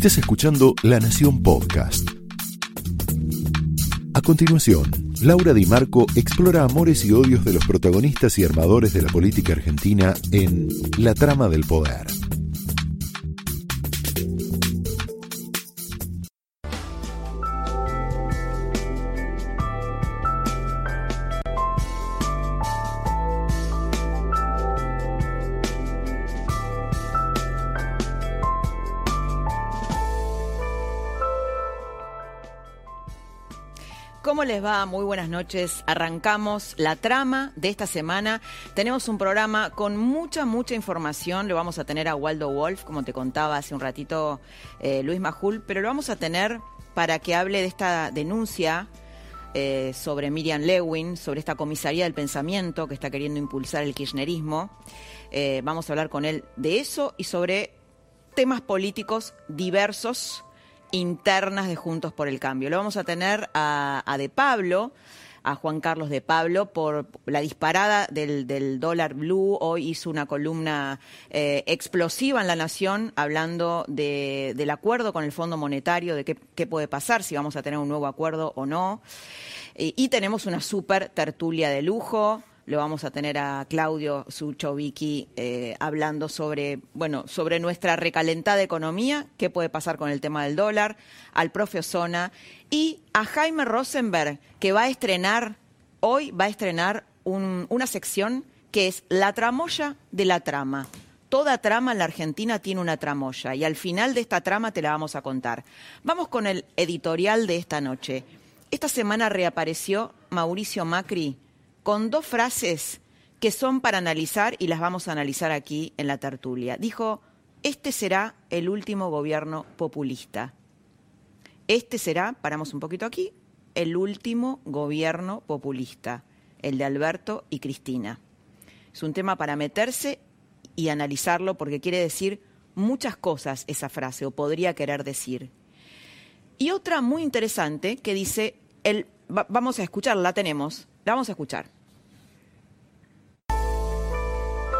Estás escuchando La Nación Podcast. A continuación, Laura Di Marco explora amores y odios de los protagonistas y armadores de la política argentina en La Trama del Poder. Muy buenas noches. Arrancamos la trama de esta semana. Tenemos un programa con mucha, mucha información. Lo vamos a tener a Waldo Wolf, como te contaba hace un ratito eh, Luis Majul, pero lo vamos a tener para que hable de esta denuncia eh, sobre Miriam Lewin, sobre esta comisaría del pensamiento que está queriendo impulsar el kirchnerismo. Eh, vamos a hablar con él de eso y sobre temas políticos diversos internas de Juntos por el Cambio. Lo vamos a tener a, De Pablo, a Juan Carlos de Pablo, por la disparada del, dólar blue. Hoy hizo una columna eh, explosiva en La Nación hablando del acuerdo con el Fondo Monetario, de qué, puede pasar, si vamos a tener un nuevo acuerdo o no. y tenemos una super tertulia de lujo lo vamos a tener a Claudio Suchovicki eh, hablando sobre, bueno, sobre nuestra recalentada economía, qué puede pasar con el tema del dólar, al profe Osona y a Jaime Rosenberg, que va a estrenar, hoy va a estrenar una sección que es la tramoya de la trama. Toda trama en la Argentina tiene una tramoya y al final de esta trama te la vamos a contar. Vamos con el editorial de esta noche. Esta semana reapareció Mauricio Macri con dos frases que son para analizar y las vamos a analizar aquí en la tertulia. Dijo, este será el último gobierno populista. Este será, paramos un poquito aquí, el último gobierno populista, el de Alberto y Cristina. Es un tema para meterse y analizarlo porque quiere decir muchas cosas esa frase, o podría querer decir. Y otra muy interesante que dice, el, vamos a escucharla, la tenemos, vamos a escuchar.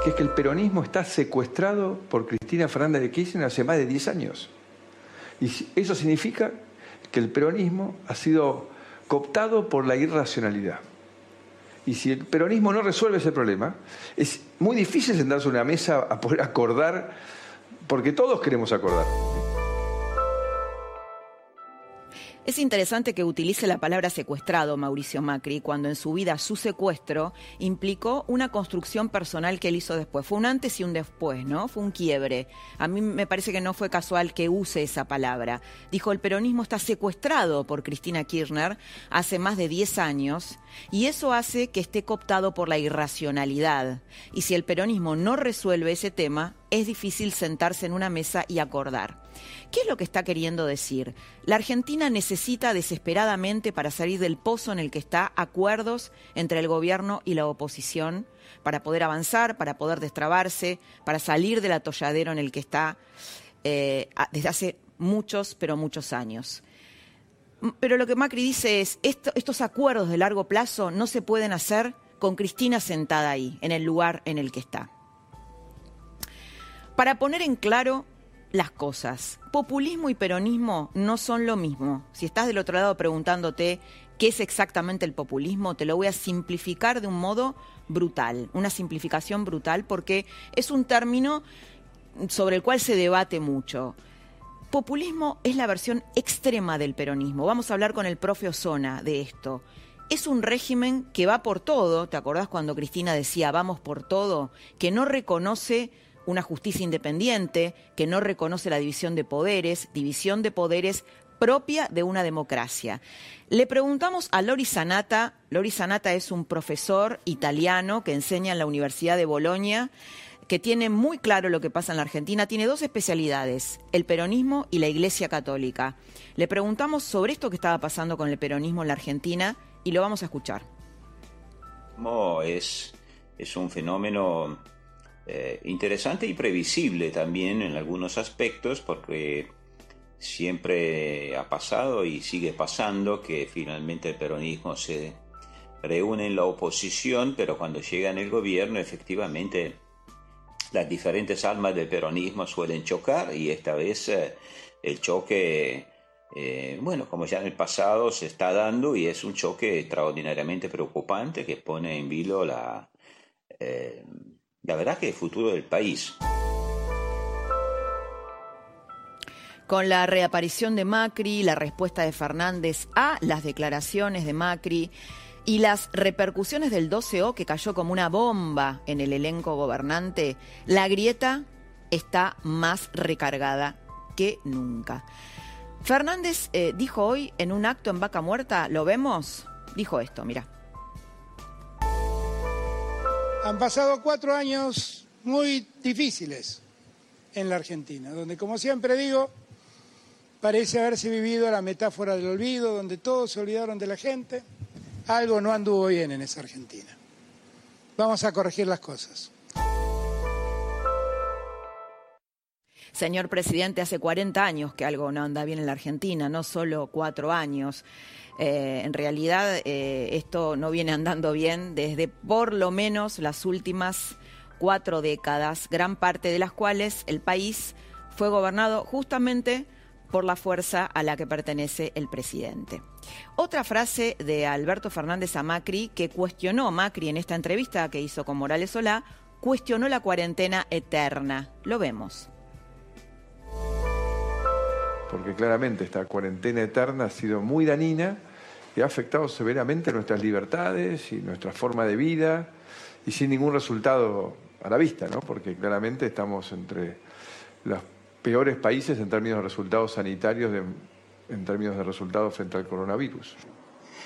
Que es que el peronismo está secuestrado por Cristina Fernández de Kirchner hace más de 10 años. Y eso significa que el peronismo ha sido cooptado por la irracionalidad. Y si el peronismo no resuelve ese problema, es muy difícil sentarse a una mesa a poder acordar, porque todos queremos acordar. Es interesante que utilice la palabra secuestrado Mauricio Macri cuando en su vida su secuestro implicó una construcción personal que él hizo después. Fue un antes y un después, ¿no? Fue un quiebre. A mí me parece que no fue casual que use esa palabra. Dijo, el peronismo está secuestrado por Cristina Kirchner hace más de 10 años y eso hace que esté cooptado por la irracionalidad. Y si el peronismo no resuelve ese tema, es difícil sentarse en una mesa y acordar. ¿Qué es lo que está queriendo decir? La Argentina necesita desesperadamente para salir del pozo en el que está acuerdos entre el gobierno y la oposición para poder avanzar, para poder destrabarse, para salir del atolladero en el que está eh, desde hace muchos, pero muchos años. Pero lo que Macri dice es, estos acuerdos de largo plazo no se pueden hacer con Cristina sentada ahí, en el lugar en el que está. Para poner en claro las cosas. Populismo y peronismo no son lo mismo. Si estás del otro lado preguntándote qué es exactamente el populismo, te lo voy a simplificar de un modo brutal, una simplificación brutal porque es un término sobre el cual se debate mucho. Populismo es la versión extrema del peronismo. Vamos a hablar con el profe Osona de esto. Es un régimen que va por todo, ¿te acordás cuando Cristina decía vamos por todo? Que no reconoce una justicia independiente, que no reconoce la división de poderes, división de poderes propia de una democracia. Le preguntamos a Lori Sanata, Lori Sanata es un profesor italiano que enseña en la Universidad de Bolonia, que tiene muy claro lo que pasa en la Argentina, tiene dos especialidades, el peronismo y la Iglesia Católica. Le preguntamos sobre esto que estaba pasando con el peronismo en la Argentina y lo vamos a escuchar. es, es un fenómeno eh, interesante y previsible también en algunos aspectos porque siempre ha pasado y sigue pasando que finalmente el peronismo se reúne en la oposición, pero cuando llega en el gobierno efectivamente las diferentes almas del peronismo suelen chocar y esta vez eh, el choque, eh, bueno, como ya en el pasado se está dando y es un choque extraordinariamente preocupante que pone en vilo la, eh, la verdad que el futuro del país. Con la reaparición de Macri, la respuesta de Fernández a las declaraciones de Macri y las repercusiones del 12O que cayó como una bomba en el elenco gobernante, la grieta está más recargada que nunca. Fernández eh, dijo hoy en un acto en Vaca Muerta, ¿lo vemos? Dijo esto, mira. Han pasado cuatro años muy difíciles en la Argentina, donde como siempre digo, parece haberse vivido la metáfora del olvido, donde todos se olvidaron de la gente. Algo no anduvo bien en esa Argentina. Vamos a corregir las cosas. Señor presidente, hace 40 años que algo no anda bien en la Argentina, no solo cuatro años. Eh, en realidad eh, esto no viene andando bien desde por lo menos las últimas cuatro décadas, gran parte de las cuales el país fue gobernado justamente por la fuerza a la que pertenece el presidente. Otra frase de Alberto Fernández a Macri, que cuestionó Macri en esta entrevista que hizo con Morales Solá, cuestionó la cuarentena eterna. Lo vemos porque claramente esta cuarentena eterna ha sido muy dañina y ha afectado severamente nuestras libertades y nuestra forma de vida y sin ningún resultado a la vista, ¿no? porque claramente estamos entre los peores países en términos de resultados sanitarios, en términos de resultados frente al coronavirus.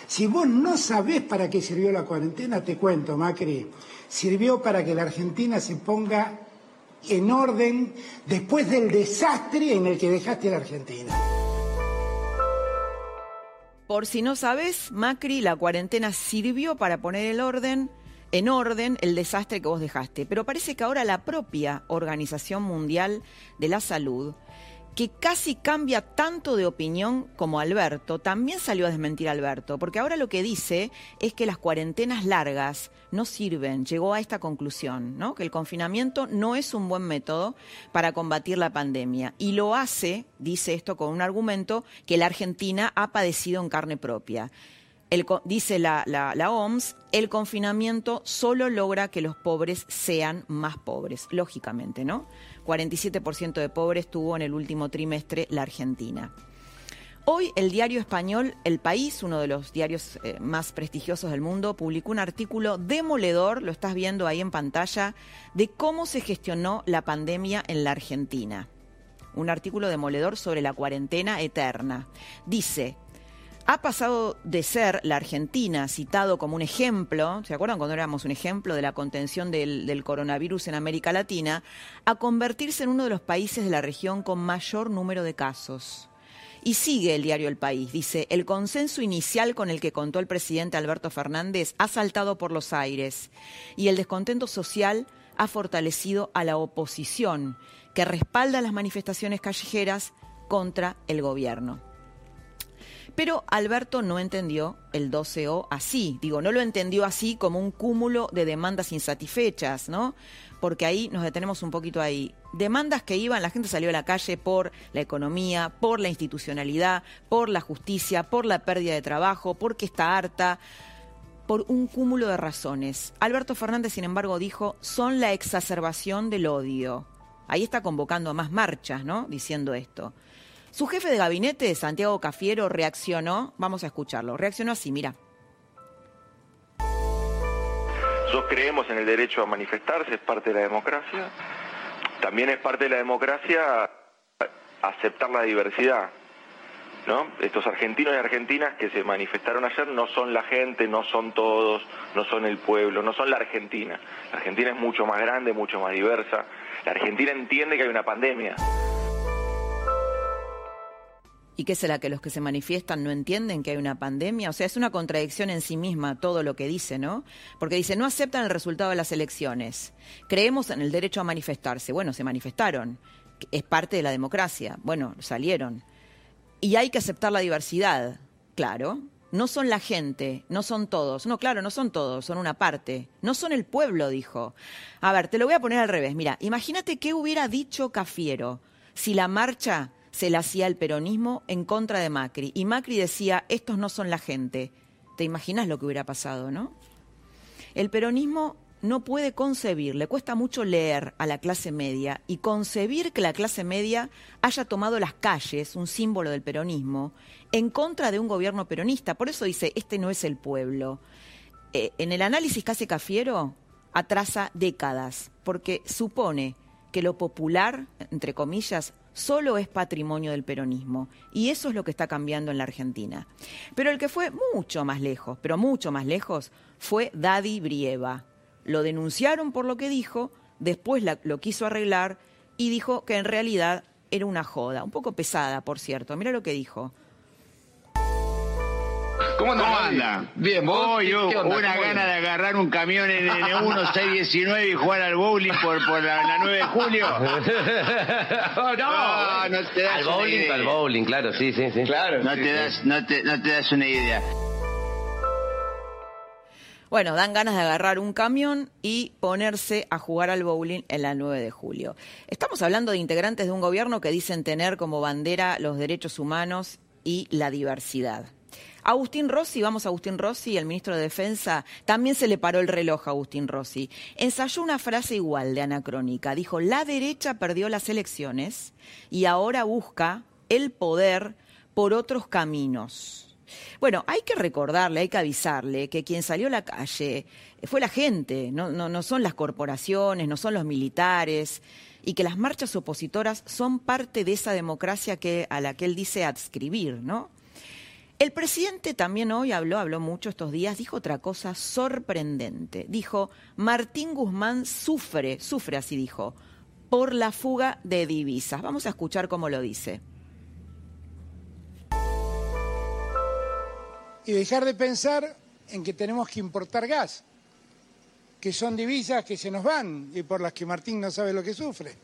Si vos no sabés para qué sirvió la cuarentena, te cuento, Macri. Sirvió para que la Argentina se ponga en orden después del desastre en el que dejaste a la Argentina. Por si no sabes, Macri, la cuarentena sirvió para poner el orden, en orden el desastre que vos dejaste. Pero parece que ahora la propia Organización Mundial de la Salud que casi cambia tanto de opinión como Alberto, también salió a desmentir Alberto, porque ahora lo que dice es que las cuarentenas largas no sirven, llegó a esta conclusión, ¿no? que el confinamiento no es un buen método para combatir la pandemia. Y lo hace, dice esto con un argumento, que la Argentina ha padecido en carne propia. dice la, la OMS, el confinamiento solo logra que los pobres sean más pobres, lógicamente, ¿no? 47% de pobres tuvo en el último trimestre la Argentina. Hoy el diario español El País, uno de los diarios eh, más prestigiosos del mundo, publicó un artículo demoledor, lo estás viendo ahí en pantalla, de cómo se gestionó la pandemia en la Argentina. Un artículo demoledor sobre la cuarentena eterna. Dice, ha pasado de ser la Argentina citado como un ejemplo, ¿se acuerdan cuando éramos un ejemplo de la contención del, coronavirus en América Latina, a convertirse en uno de los países de la región con mayor número de casos? Y sigue el diario El País, dice, el consenso inicial con el que contó el presidente Alberto Fernández ha saltado por los aires y el descontento social ha fortalecido a la oposición, que respalda las manifestaciones callejeras contra el gobierno. Pero Alberto no entendió el 12O así, digo, no lo entendió así como un cúmulo de demandas insatisfechas, ¿no? Porque ahí nos detenemos un poquito ahí. Demandas que iban, la gente salió a la calle por la economía, por la institucionalidad, por la justicia, por la pérdida de trabajo, porque está harta, por un cúmulo de razones. Alberto Fernández, sin embargo, dijo, son la exacerbación del odio. Ahí está convocando a más marchas, ¿no? Diciendo esto. Su jefe de gabinete, Santiago Cafiero, reaccionó, vamos a escucharlo, reaccionó así, mira. Nosotros creemos en el derecho a manifestarse, es parte de la democracia. También es parte de la democracia aceptar la diversidad. ¿No? Estos argentinos y argentinas que se manifestaron ayer no son la gente, no son todos, no son el pueblo, no son la Argentina. La Argentina es mucho más grande, mucho más diversa. La Argentina entiende que hay una pandemia. ¿Y qué será que los que se manifiestan no entienden que hay una pandemia? O sea, es una contradicción en sí misma todo lo que dice, ¿no? Porque dice, no aceptan el resultado de las elecciones. Creemos en el derecho a manifestarse. Bueno, se manifestaron. Es parte de la democracia. Bueno, salieron. Y hay que aceptar la diversidad. Claro. No son la gente, no son todos. No, claro, no son todos, son una parte. No son el pueblo, dijo. A ver, te lo voy a poner al revés. Mira, imagínate qué hubiera dicho Cafiero si la marcha se la hacía el peronismo en contra de Macri. Y Macri decía, estos no son la gente. ¿Te imaginas lo que hubiera pasado, no? El peronismo no puede concebir, le cuesta mucho leer a la clase media y concebir que la clase media haya tomado las calles, un símbolo del peronismo, en contra de un gobierno peronista. Por eso dice, este no es el pueblo. Eh, en el análisis casi cafiero atrasa décadas, porque supone que lo popular, entre comillas, solo es patrimonio del peronismo. Y eso es lo que está cambiando en la Argentina. Pero el que fue mucho más lejos, pero mucho más lejos, fue Daddy Brieva. Lo denunciaron por lo que dijo, después lo quiso arreglar y dijo que en realidad era una joda, un poco pesada, por cierto. Mira lo que dijo. ¿Cómo anda? Bien, vos. una gana de agarrar un camión en N1619 y jugar al bowling por, por la, 9 de julio. no, no, no te das al bowling, al bowling, claro, sí, sí, sí. Claro. No, te Das, no, te, no te das una idea. Bueno, dan ganas de agarrar un camión y ponerse a jugar al bowling en la 9 de julio. Estamos hablando de integrantes de un gobierno que dicen tener como bandera los derechos humanos y la diversidad. Agustín Rossi, vamos a Agustín Rossi, el ministro de Defensa, también se le paró el reloj a Agustín Rossi. Ensayó una frase igual de anacrónica. Dijo, la derecha perdió las elecciones y ahora busca el poder por otros caminos. Bueno, hay que recordarle, hay que avisarle que quien salió a la calle fue la gente, no, no, son las corporaciones, no son los militares, y que las marchas opositoras son parte de esa democracia que, a la que él dice adscribir, ¿no? El presidente también hoy habló, habló mucho estos días, dijo otra cosa sorprendente. Dijo, Martín Guzmán sufre, sufre así dijo, por la fuga de divisas. Vamos a escuchar cómo lo dice. Y dejar de pensar en que tenemos que importar gas, que son divisas que se nos van y por las que Martín no sabe lo que sufre.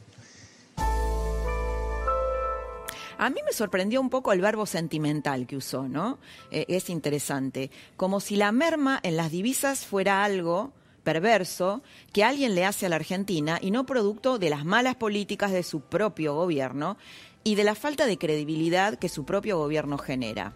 A mí me sorprendió un poco el verbo sentimental que usó, ¿no? Eh, es interesante. Como si la merma en las divisas fuera algo perverso que alguien le hace a la Argentina y no producto de las malas políticas de su propio gobierno y de la falta de credibilidad que su propio gobierno genera.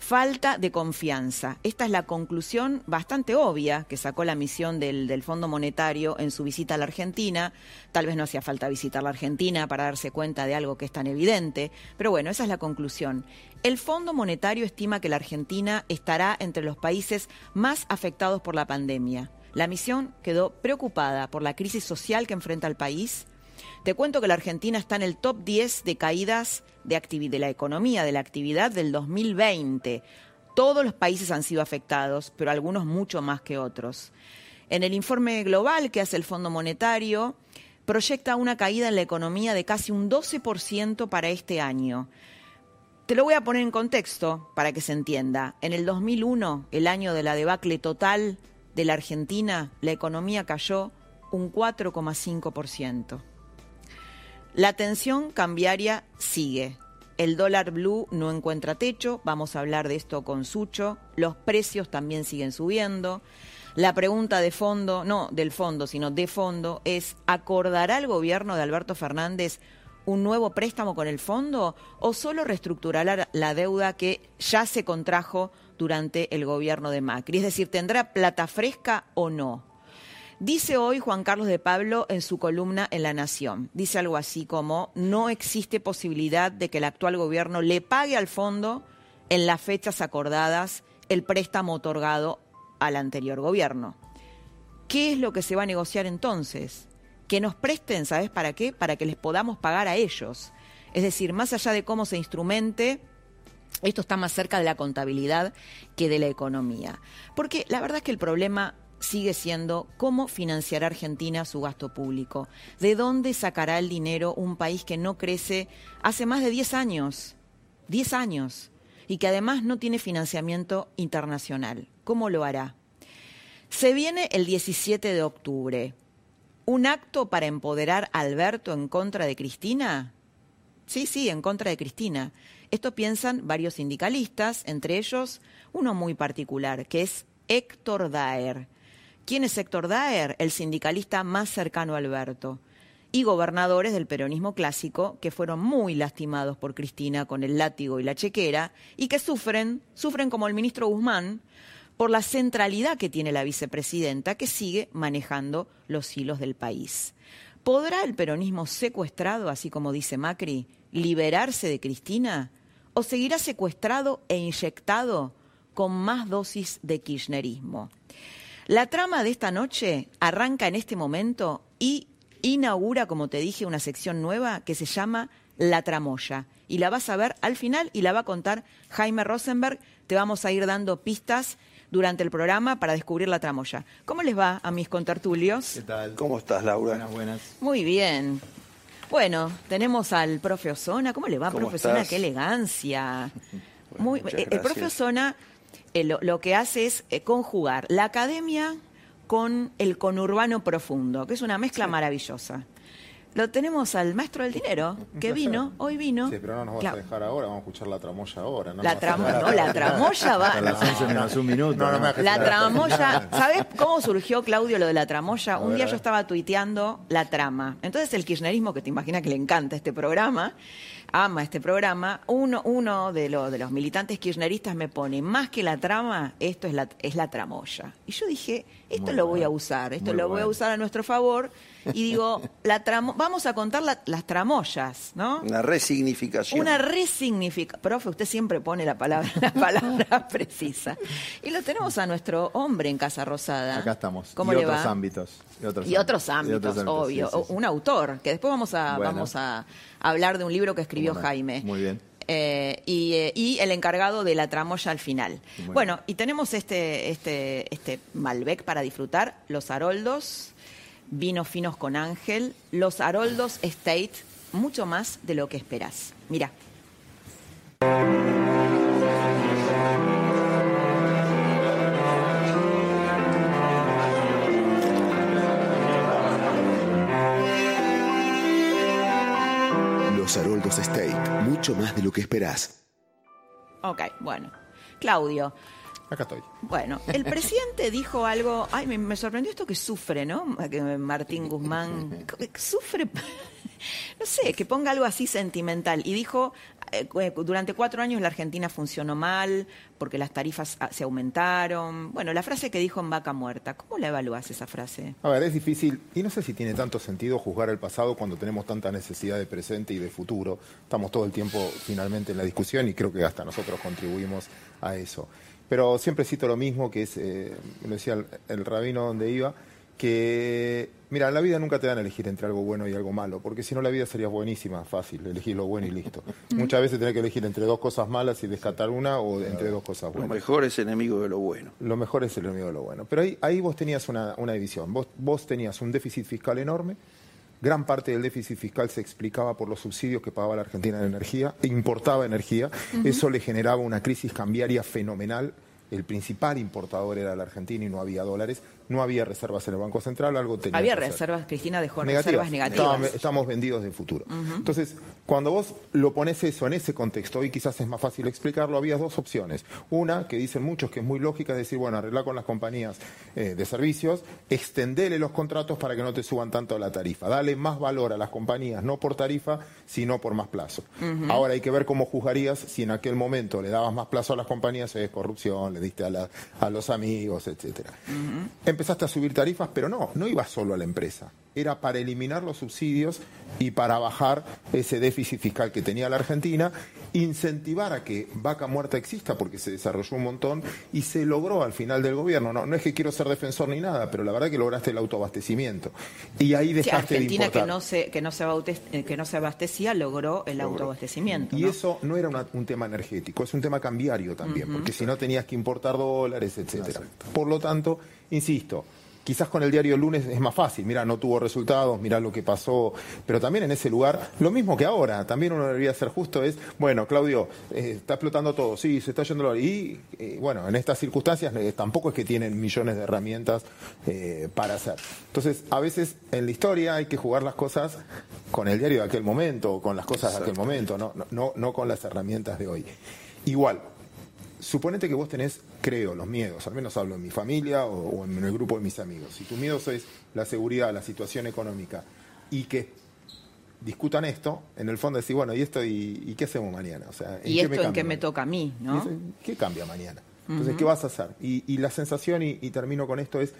Falta de confianza. Esta es la conclusión bastante obvia que sacó la misión del, Fondo Monetario en su visita a la Argentina. Tal vez no hacía falta visitar la Argentina para darse cuenta de algo que es tan evidente, pero bueno, esa es la conclusión. El Fondo Monetario estima que la Argentina estará entre los países más afectados por la pandemia. La misión quedó preocupada por la crisis social que enfrenta el país, te cuento que la Argentina está en el top 10 de caídas de, de la economía, de la actividad del 2020. Todos los países han sido afectados, pero algunos mucho más que otros. En el informe global que hace el Fondo Monetario, proyecta una caída en la economía de casi un 12% para este año. Te lo voy a poner en contexto para que se entienda. En el 2001, el año de la debacle total de la Argentina, la economía cayó un 4,5%. La tensión cambiaria sigue. El dólar blue no encuentra techo, vamos a hablar de esto con Sucho. Los precios también siguen subiendo. La pregunta de fondo, no del fondo, sino de fondo, es, ¿acordará el gobierno de Alberto Fernández un nuevo préstamo con el fondo o solo reestructurará la deuda que ya se contrajo durante el gobierno de Macri? Es decir, ¿tendrá plata fresca o no? Dice hoy Juan Carlos de Pablo en su columna en La Nación, dice algo así como, no existe posibilidad de que el actual gobierno le pague al fondo en las fechas acordadas el préstamo otorgado al anterior gobierno. ¿Qué es lo que se va a negociar entonces? Que nos presten, ¿sabes para qué? Para que les podamos pagar a ellos. Es decir, más allá de cómo se instrumente, esto está más cerca de la contabilidad que de la economía. Porque la verdad es que el problema sigue siendo cómo financiará Argentina su gasto público. ¿De dónde sacará el dinero un país que no crece hace más de 10 años? 10 años. Y que además no tiene financiamiento internacional. ¿Cómo lo hará? Se viene el 17 de octubre. ¿Un acto para empoderar a Alberto en contra de Cristina? Sí, sí, en contra de Cristina. Esto piensan varios sindicalistas, entre ellos uno muy particular, que es Héctor Daer ¿Quién es Héctor Daer? El sindicalista más cercano a Alberto. y gobernadores del peronismo clásico que fueron muy lastimados por Cristina con el látigo y la chequera y que sufren, sufren como el ministro Guzmán, por la centralidad que tiene la vicepresidenta que sigue manejando los hilos del país. ¿Podrá el peronismo secuestrado, así como dice Macri, liberarse de Cristina? ¿O seguirá secuestrado e inyectado con más dosis de kirchnerismo? La trama de esta noche arranca en este momento y inaugura, como te dije, una sección nueva que se llama La Tramoya. Y la vas a ver al final y la va a contar Jaime Rosenberg. Te vamos a ir dando pistas durante el programa para descubrir la tramoya. ¿Cómo les va a mis contertulios? ¿Qué tal? ¿Cómo estás, Laura? Buenas, buenas. Muy bien. Bueno, tenemos al profe Osona. ¿Cómo le va, ¿Cómo profe Osona? Qué elegancia. Bueno, Muy, eh, el profe. Osona eh, lo, lo que hace es eh, conjugar la academia con el conurbano profundo, que es una mezcla maravillosa. Lo tenemos al maestro del dinero, que vino, hoy vino. Sí, pero no nos vas a dejar ahora, vamos a escuchar la tramoya ahora. No La tramo- dejar no, la tramoya va- A las 11 menos un minuto. No, no me dejes La tramoya, ¿sabes cómo surgió, Claudio, lo de la tramoya? Un ver, día yo estaba tuiteando la trama. Entonces el kirchnerismo, que te imaginas que le encanta este programa, ama este programa, uno, uno de, lo- de los militantes kirchneristas me pone, más que la trama, esto es la, es la tramoya. Y yo dije, esto Muy lo voy a usar, esto muy lo voy a usar a nuestro favor. Y digo, la tramo- vamos a contar la- las tramoyas, ¿no? Una resignificación. Una resignificación. Profe, usted siempre pone la palabra, la palabra precisa. Y lo tenemos a nuestro hombre en Casa Rosada. Acá estamos. ¿Cómo y le otros va? ámbitos. Y otros, Y otros y ámbitos, obvio. sí, sí, sí. Un autor, que después vamos a, Bueno. vamos a hablar de un libro que escribió. Jaime. Muy bien. Eh, y, eh, y el encargado de la tramoya al final. Muy bueno, y tenemos este, este, este Malbec para disfrutar, los Haroldos, vinos finos con Ángel, los Haroldos Estate, mucho más de lo que esperás. Mira. State, mucho más de lo que esperás. Ok, bueno. Claudio, Acá estoy. Bueno, el presidente dijo algo, ay, me, me sorprendió esto que sufre, ¿no? Que Martín Guzmán sufre, no sé, que ponga algo así sentimental. Y dijo, eh, cu- durante cuatro años la Argentina funcionó mal porque las tarifas ah, se aumentaron. Bueno, la frase que dijo en Vaca Muerta, ¿cómo la evalúas esa frase? A ver, es difícil, y no sé si tiene tanto sentido juzgar el pasado cuando tenemos tanta necesidad de presente y de futuro. Estamos todo el tiempo finalmente en la discusión y creo que hasta nosotros contribuimos a eso. Pero siempre cito lo mismo, que es, eh, lo decía el rabino donde iba, que, mira, en la vida nunca te dan a elegir entre algo bueno y algo malo, porque si no la vida sería buenísima, fácil, elegir lo bueno y listo. Muchas veces tenés que elegir entre dos cosas malas y descartar una o entre dos cosas Lo buenas. mejor es enemigo de lo bueno. Lo mejor es el enemigo de lo bueno. Pero ahí, ahí vos tenías una, una división. Vos, vos tenías un déficit fiscal enorme. Gran parte del déficit fiscal se explicaba por los subsidios que pagaba la Argentina en energía, e importaba energía. Eso le generaba una crisis cambiaria fenomenal. El principal importador era la Argentina y no había dólares. No había reservas en el Banco Central, algo tenía Había que hacer reservas, Cristina dejó negativas. reservas negativas. Estamos vendidos de futuro. Entonces, cuando vos lo pones eso en ese contexto, hoy quizás es más fácil explicarlo, había dos opciones. Una, que dicen muchos que es muy lógica, es decir, bueno, arreglar con las compañías eh, de servicios, extenderle los contratos para que no te suban tanto la tarifa, darle más valor a las compañías, no por tarifa, sino por más plazo. Ahora hay que ver cómo juzgarías si en aquel momento le dabas más plazo a las compañías, es corrupción, le diste a, la- a los amigos, etcétera. Empezaste a subir tarifas, pero no, no iba solo a la empresa. Era para eliminar los subsidios y para bajar ese déficit fiscal que tenía la Argentina, incentivar a que vaca muerta exista, porque se desarrolló un montón y se logró al final del gobierno. No, no es que quiero ser defensor ni nada, pero la verdad que lograste el autoabastecimiento. Y ahí Sí, dejaste de Argentina importar. que no se que no se abaute- eh, que no se abastecía logró el autoabastecimiento. Y ¿no? eso no era una- un tema energético, es un tema cambiario también, porque si no tenías que importar dólares, etcétera. Por lo tanto, insisto, quizás con el diario el lunes es más fácil, mira, no tuvo resultados, mira lo que pasó, pero también en ese lugar, lo mismo que ahora, también uno debería ser justo, es, bueno, Claudio, eh, está explotando todo, sí, se está yendo dólar. y eh, bueno, en estas circunstancias eh, tampoco es que tienen millones de herramientas para hacer. Entonces, a veces en la historia hay que jugar las cosas con el diario de aquel momento, con las cosas de aquel momento, no, no, no, no con las herramientas de hoy. Igual, suponete que vos tenés, creo, los miedos, al menos hablo en mi familia o, o en el grupo de mis amigos. Si tu miedo es la seguridad, la situación económica y que discutan esto, en el fondo decir, bueno, ¿y esto y, y qué hacemos mañana? O sea, ¿Y qué esto en cambia qué me toca a mí, no? ¿Qué cambia mañana? Entonces. ¿qué vas a hacer? Y, y la sensación, y, y termino con esto, es,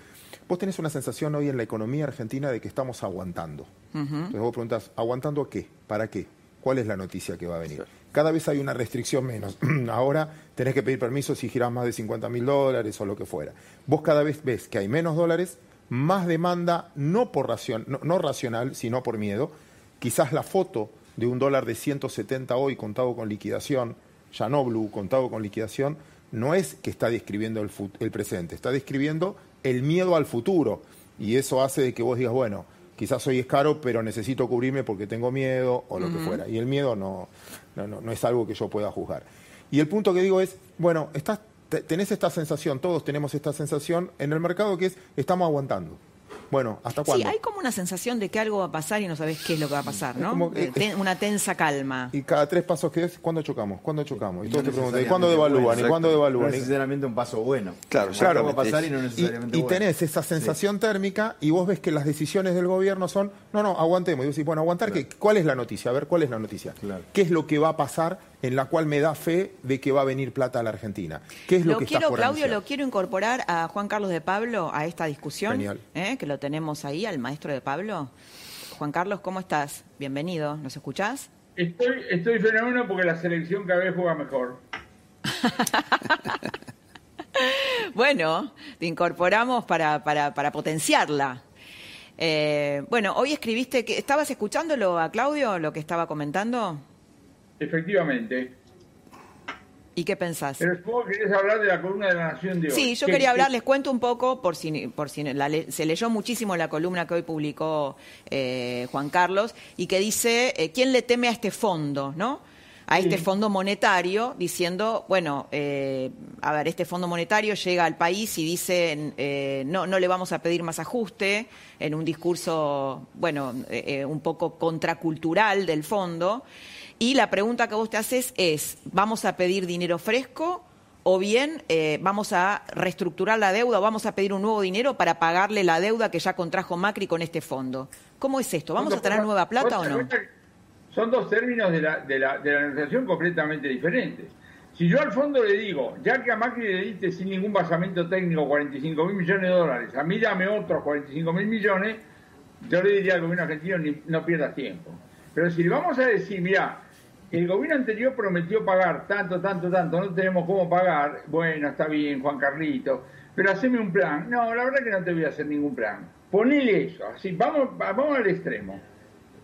vos tenés una sensación hoy en la economía argentina de que estamos aguantando. Entonces vos preguntás, ¿aguantando qué? ¿Para qué? ¿Cuál es la noticia que va a venir? Cada vez hay una restricción menos. Ahora tenés que pedir permiso si girás más de 50 mil dólares o lo que fuera. Vos cada vez ves que hay menos dólares, más demanda, no, por racion- no, no racional, sino por miedo. Quizás la foto de un dólar de 170 hoy contado con liquidación, ya no blue, contado con liquidación, no es que está describiendo el, presente, está describiendo el miedo al futuro. Y eso hace de que vos digas, bueno, quizás hoy es caro, pero necesito cubrirme porque tengo miedo o lo que fuera. Y el miedo no, no, es algo que yo pueda juzgar. Y el punto que digo es, bueno, estás, te- tenés esta sensación, todos tenemos esta sensación en el mercado que es, estamos aguantando. Bueno, ¿hasta Sí, cuándo? hay como una sensación de que algo va a pasar y no sabes qué es lo que va a pasar, ¿no? como Eh, ten- una tensa calma. Y cada tres pasos que es, ¿cuándo chocamos? ¿Cuándo chocamos? Y todos te preguntan, ¿y cuándo devalúan? bueno, ¿Y cuándo devalúan? No necesariamente un paso bueno. Claro, Claro, va a pasar y no Y- necesariamente y, bueno. tenés esa sensación térmica y vos ves que las decisiones del gobierno son, no, no, aguantemos. Y vos decís, bueno, aguantar, ¿qué? ¿cuál es la noticia? A ver, ¿cuál es la noticia? ¿Qué es lo que va a pasar en la cual me da fe de que va a venir plata a la Argentina? ¿Qué es lo, Lo que quiero, estás por Claudio, anunciar? lo quiero incorporar a Juan Carlos de Pablo a esta discusión, Genial. ¿eh? que lo tenemos ahí, al maestro de Pablo. Juan Carlos, ¿cómo estás? Bienvenido, ¿nos escuchás? Estoy, estoy fenómeno porque la selección cada vez juega mejor. Bueno, te incorporamos para, para, para potenciarla. Eh, bueno, hoy escribiste que estabas escuchándolo a Claudio, lo que estaba comentando. Efectivamente. ¿Y qué pensás? Pero supongo que querés hablar de la columna de la Nación de hoy. Sí, yo ¿Qué- quería qué- hablar, les cuento un poco, por si, por si la se leyó muchísimo la columna que hoy publicó eh, Juan Carlos, y que dice, eh, ¿quién le teme a este fondo, no? A este fondo monetario, diciendo, bueno, eh, a ver, este fondo monetario llega al país y dice, eh, no, no le vamos a pedir más ajuste, en un discurso, bueno, eh, un poco contracultural del fondo. Y la pregunta que vos te haces es, ¿vamos a pedir dinero fresco o bien eh, vamos a reestructurar la deuda o vamos a pedir un nuevo dinero para pagarle la deuda que ya contrajo Macri con este fondo? ¿Cómo es esto? ¿Vamos a tener nueva plata o no? Son dos términos de la, de, la, de la negociación completamente diferentes. Si yo al fondo le digo, ya que a Macri le diste sin ningún basamento técnico 45 mil millones de dólares, a mí dame otros 45 mil millones, yo le diría al gobierno argentino, ni- no pierdas tiempo. Pero si le vamos a decir, mira, el gobierno anterior prometió pagar tanto, tanto, tanto, no tenemos cómo pagar, bueno, está bien, Juan Carlito, pero haceme un plan. No, la verdad que no te voy a hacer ningún plan. Ponele eso, así, vamos, vamos al extremo.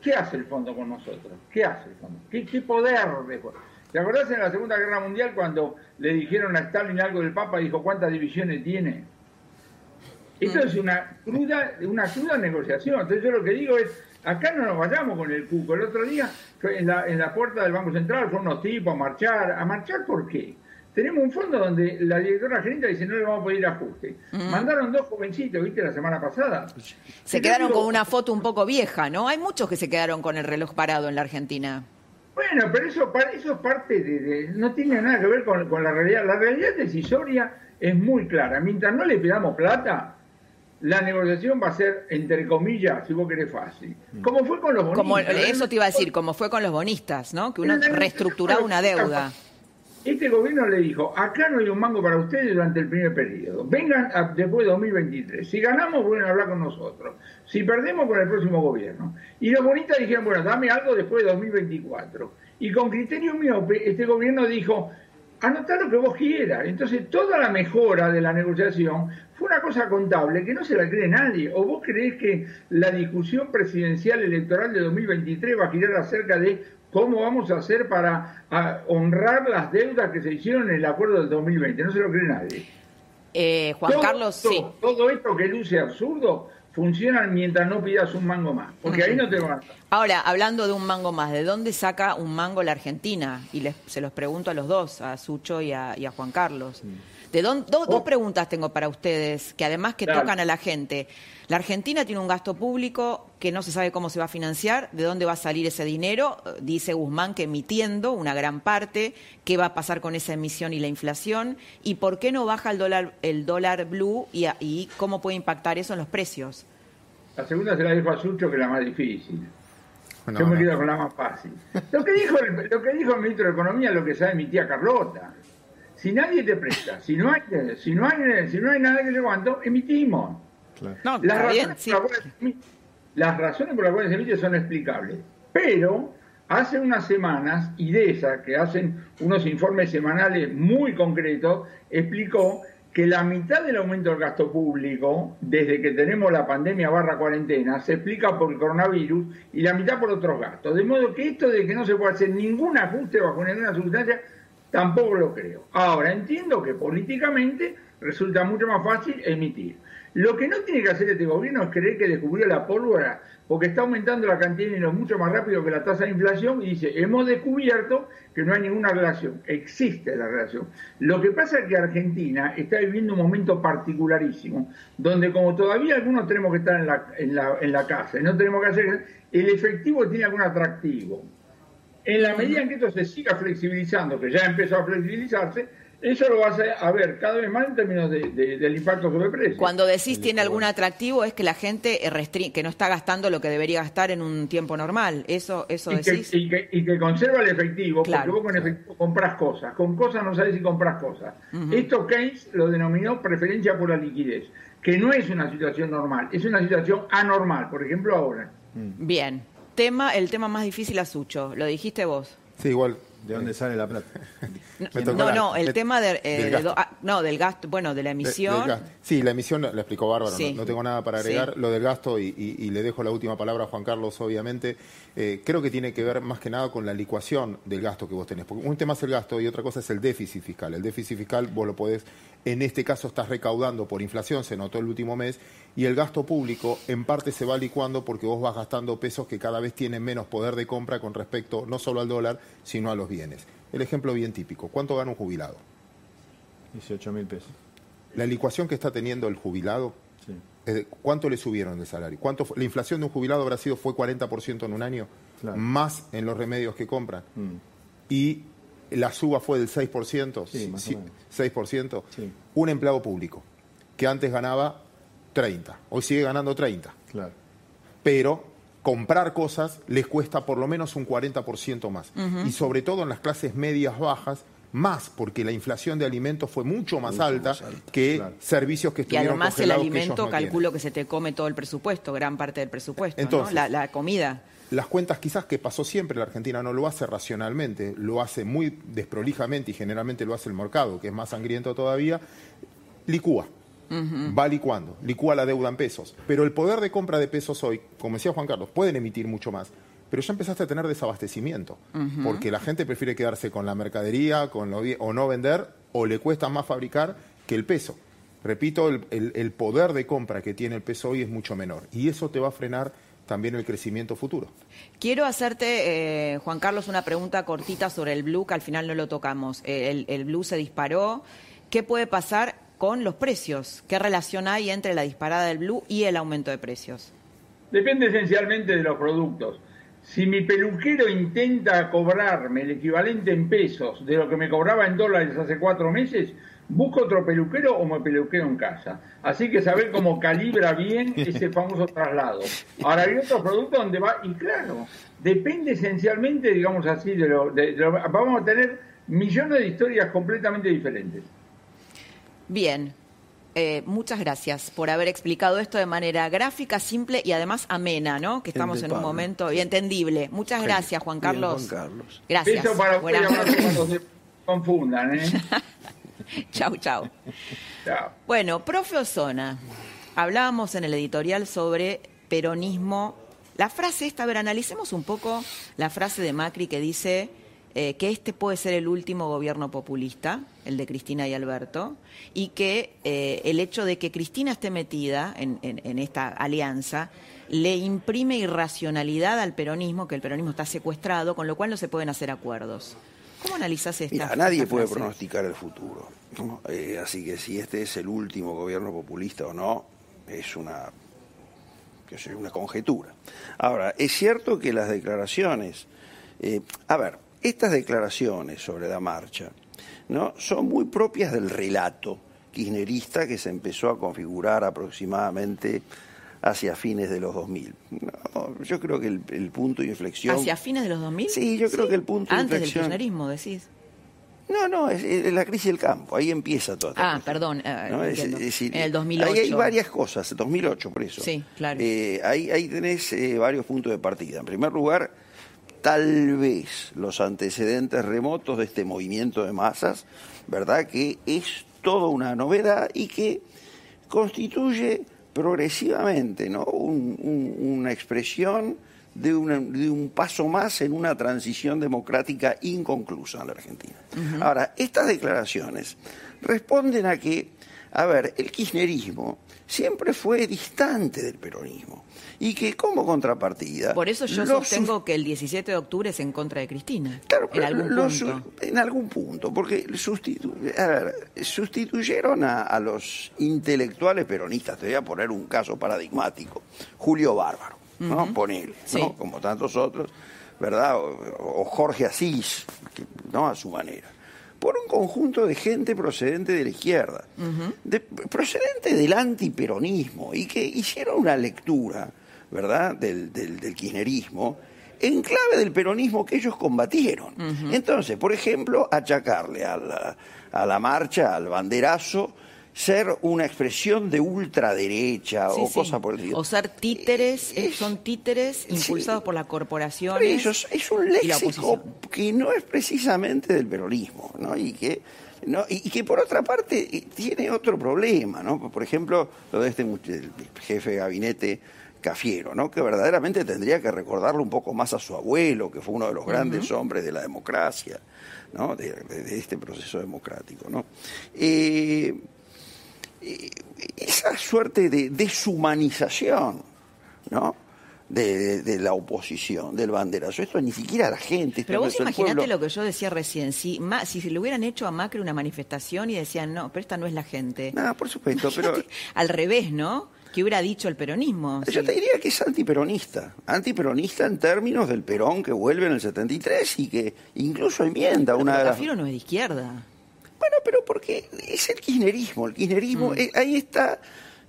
¿Qué hace el fondo con nosotros? ¿Qué hace el fondo? ¿Qué, qué poder? de- ¿Te acordás en la Segunda Guerra Mundial cuando le dijeron a Stalin algo del Papa? Dijo, ¿cuántas divisiones tiene? Esto es una cruda, una cruda negociación. Entonces yo lo que digo es, acá no nos vayamos con el cuco. El otro día, en la, en la puerta del Banco Central, fueron unos tipos a marchar. ¿A marchar por qué? Tenemos un fondo donde la directora gerente dice, no le vamos a pedir ajuste. Mandaron dos jovencitos, ¿viste? La semana pasada. Se quedaron digo, con una foto un poco vieja, ¿no? Hay muchos que se quedaron con el reloj parado en la Argentina. Bueno, pero eso, eso es parte de, de- no tiene nada que ver con, con la realidad. La realidad decisoria es muy clara. Mientras no le pidamos plata, la negociación va a ser, entre comillas, si vos querés, fácil. Como fue con los bonistas. Como eso te iba a decir, como fue con los bonistas, ¿no? Que uno reestructuraba una deuda. Este gobierno le dijo, acá no hay un mango para ustedes durante el primer periodo. Vengan a- después de 2023. Si ganamos, vuelven a hablar con nosotros. Si perdemos, con el próximo gobierno. Y los bonistas dijeron, bueno, dame algo después de 2024. Y con criterio miope, este gobierno dijo, anotá lo que vos quieras. Entonces, toda la mejora de la negociación fue una cosa contable que no se la cree nadie. ¿O vos creés que la discusión presidencial electoral de 2023 va a girar acerca de cómo vamos a hacer para a, honrar las deudas que se hicieron en el acuerdo del 2020? No se lo cree nadie. Eh, Juan Todo Carlos, sí. Todo esto que luce absurdo funciona mientras no pidas un mango más. Porque ahí no te van a... Ahora, hablando de un mango más, ¿de dónde saca un mango la Argentina? Y les, se los pregunto a los dos, a Sucho y a, y a Juan Carlos. De dónde- dos, dos preguntas tengo para ustedes, que además que Dale. tocan a la gente. La Argentina tiene un gasto público que no se sabe cómo se va a financiar, de dónde va a salir ese dinero. Dice Guzmán que emitiendo una gran parte, qué va a pasar con esa emisión y la inflación, y por qué no baja el dólar, el dólar blue y, a- y cómo puede impactar eso en los precios. La segunda se la dejo a Sucho, que es la más difícil. No, Yo me no. quedo con la más fácil. Lo que, dijo el, lo que dijo el ministro de Economía es lo que sabe mi tía Carlota. Si nadie te presta, si no hay, si no hay, si no hay nada que se cuánto, emitimos. No, Las bien, razones, sí. por las, cuales se emite- las razones por las cuales se emite son explicables. Pero hace unas semanas, IDESA, que hacen unos informes semanales muy concretos, explicó que la mitad del aumento del gasto público, desde que tenemos la pandemia barra cuarentena, se explica por el coronavirus y la mitad por otros gastos. De modo que esto de que no se puede hacer ningún ajuste bajo ninguna circunstancia, tampoco lo creo. Ahora, entiendo que políticamente resulta mucho más fácil emitir. Lo que no tiene que hacer este gobierno es creer que descubrió la pólvora, porque está aumentando la cantidad de dinero mucho más rápido que la tasa de inflación y dice, hemos descubierto que no hay ninguna relación. Existe la relación. Lo que pasa es que Argentina está viviendo un momento particularísimo, donde como todavía algunos tenemos que estar en la, en la, en la casa y no tenemos que hacer, el efectivo tiene algún atractivo. En la medida en que esto se siga flexibilizando, que ya empezó a flexibilizarse, eso lo vas a ver cada vez más en términos de- de- del impacto sobre precios. Cuando decís tiene algún atractivo es que la gente eh, restri- que no está gastando lo que debería gastar en un tiempo normal. Eso, eso y que, decís. y, que, y que conserva el efectivo, Claro. porque vos con efectivo compras cosas, con cosas no sabes si compras cosas. Esto Keynes lo denominó preferencia por la liquidez, que no es una situación normal, es una situación anormal, por ejemplo ahora. Bien. Tema, el tema más difícil a Sucho. Lo dijiste vos. Sí, igual. ¿De dónde sale la plata? No, no, el tema de, eh, del de gasto. ah, no, del gasto, bueno, de la emisión. sí, la emisión la explicó Bárbaro, no- no, tengo nada para agregar. Sí. Lo del gasto, y, y- y le dejo la última palabra a Juan Carlos, obviamente, eh, creo que tiene que ver más que nada con la licuación del gasto que vos tenés. Porque un tema es el gasto y otra cosa es el déficit fiscal. El déficit fiscal vos lo podés, en este caso estás recaudando por inflación, se notó el último mes, y el gasto público en parte se va licuando porque vos vas gastando pesos que cada vez tienen menos poder de compra con respecto no solo al dólar, sino a los bienes. El ejemplo bien típico, ¿cuánto gana un jubilado? 18 mil pesos. La licuación que está teniendo el jubilado, Sí. de ¿cuánto le subieron el salario? ¿Cuánto fue- la inflación de un jubilado habrá sido fue 40% en un año, Claro. más en los remedios que compran. Mm. Y la suba fue del 6%, Sí, más o menos. 6%. Sí. Un empleado público que antes ganaba 30, hoy sigue ganando 30, Claro. pero comprar cosas les cuesta por lo menos un 40% más. Y sobre todo en las clases medias bajas, más, porque la inflación de alimentos fue mucho más alta que servicios que Y estuvieron además el congelados que ellos alimento, tienen. calculo que se te come todo el presupuesto, gran parte del presupuesto, ¿no? Entonces- la, la comida. Las cuentas quizás que pasó siempre, la Argentina no lo hace racionalmente, lo hace muy desprolijamente y generalmente lo hace el mercado, que es más sangriento todavía, licúa. Va licuando, licúa la deuda en pesos. Pero el poder de compra de pesos hoy, como decía Juan Carlos, pueden emitir mucho más. Pero ya empezaste a tener desabastecimiento, porque la gente prefiere quedarse con la mercadería, con lo o no vender, o le cuesta más fabricar que el peso. Repito, el, el- el poder de compra que tiene el peso hoy es mucho menor. Y eso te va a frenar también el crecimiento futuro. Quiero hacerte, eh, Juan Carlos, una pregunta cortita sobre el blue, que al final no lo tocamos. Eh, El, el blue se disparó. ¿Qué puede pasar con los precios? ¿Qué relación hay entre la disparada del blue y el aumento de precios? Depende esencialmente de los productos. Si mi peluquero intenta cobrarme el equivalente en pesos de lo que me cobraba en dólares hace cuatro meses, busco otro peluquero o me peluqueo en casa. Así que saber cómo calibra bien ese famoso traslado. Ahora hay otros productos donde va, y claro, depende esencialmente, digamos así, de lo, de- de lo- vamos a tener millones de historias completamente diferentes. Bien. Eh, muchas gracias por haber explicado esto de manera gráfica, simple y además amena, ¿no? Que estamos en un momento y entendible. Muchas gracias, Juan Bien, Carlos. Juan Carlos. Gracias. Beso para Buenas cuando se confundan, ¿eh? Chau, chau. Chao. Bueno, profe Osona, hablábamos en el editorial sobre peronismo. La frase esta, a ver, analicemos un poco la frase de Macri que dice eh, que este puede ser el último gobierno populista, el de Cristina y Alberto, y que eh, el hecho de que Cristina esté metida en, en- en esta alianza le imprime irracionalidad al peronismo, que el peronismo está secuestrado, con lo cual no se pueden hacer acuerdos. ¿Cómo analizás esta Mira, nadie puede frase? pronosticar el futuro. ¿no? Eh, así que si este es el último gobierno populista o no, es una, qué sé yo, una conjetura. Ahora, es cierto que las declaraciones, eh, a ver, estas declaraciones sobre la marcha, ¿no? son muy propias del relato kirchnerista que se empezó a configurar aproximadamente hacia fines de los 2000. No, yo creo que el, el punto de inflexión... ¿Hacia fines de los 2000? Sí, yo creo que el punto de Antes del inflexión... kirchnerismo, decís. No, no, es, es la crisis del campo, ahí empieza todo. Ah, perdón, eh, ¿no? Es- es en el 2008. Ahí hay varias cosas, 2008 por eso. Sí, claro. Eh, ahí, ahí tenés eh, varios puntos de partida. En primer lugar, tal vez los antecedentes remotos de este movimiento de masas, ¿verdad? Que es toda una novedad y que constituye progresivamente ¿no? Un- un- una expresión de, una- de un paso más en una transición democrática inconclusa en la Argentina. Ahora, estas declaraciones responden a que, a ver, el kirchnerismo siempre fue distante del peronismo y que como contrapartida... Por eso yo sostengo que el 17 de octubre es en contra de Cristina. Claro, en algún punto. en algún punto, porque sustitu- a ver, sustituyeron a, a los intelectuales peronistas. Te voy a poner un caso paradigmático. Julio Bárbaro, ¿no? Ujú. Ponele, Sí. ¿no? Como tantos otros, ¿verdad? O, o Jorge Asís, que- ¿no? A su manera. Por un conjunto de gente procedente de la izquierda, de- procedente del antiperonismo, y que hicieron una lectura, ¿verdad?, del, del, del kirchnerismo en clave del peronismo que ellos combatieron. Entonces, por ejemplo, achacarle a la, a la marcha, al banderazo, ser una expresión de ultraderecha Sí, o sí. cosa por el estilo. O ser títeres, eh, son títeres impulsados por las corporaciones. Por eso es, un léxico que no es precisamente del peronismo, ¿no? Y que, ¿no? y, que por otra parte eh, tiene otro problema, ¿no? Por ejemplo, lo de este el jefe de gabinete Cafiero, ¿no? Que verdaderamente tendría que recordarle un poco más a su abuelo, que fue uno de los grandes hombres de la democracia, ¿no? De, de- de este proceso democrático, ¿no? Eh, eh, esa suerte de deshumanización, ¿no? De, la oposición, del banderazo. Esto ni siquiera la gente. Pero vos imaginate lo que yo decía recién, si, Ma- si se le hubieran hecho a Macri una manifestación y decían, no, pero esta no es la gente. No, por supuesto, pero Al revés, ¿no? Que hubiera dicho el peronismo. yo sí. te diría que es antiperonista. Antiperonista en términos del Perón que vuelve en el 73 y que incluso enmienda una Pero de no es de izquierda. Bueno, pero porque es el kirchnerismo. El kirchnerismo, Mm. eh, ahí está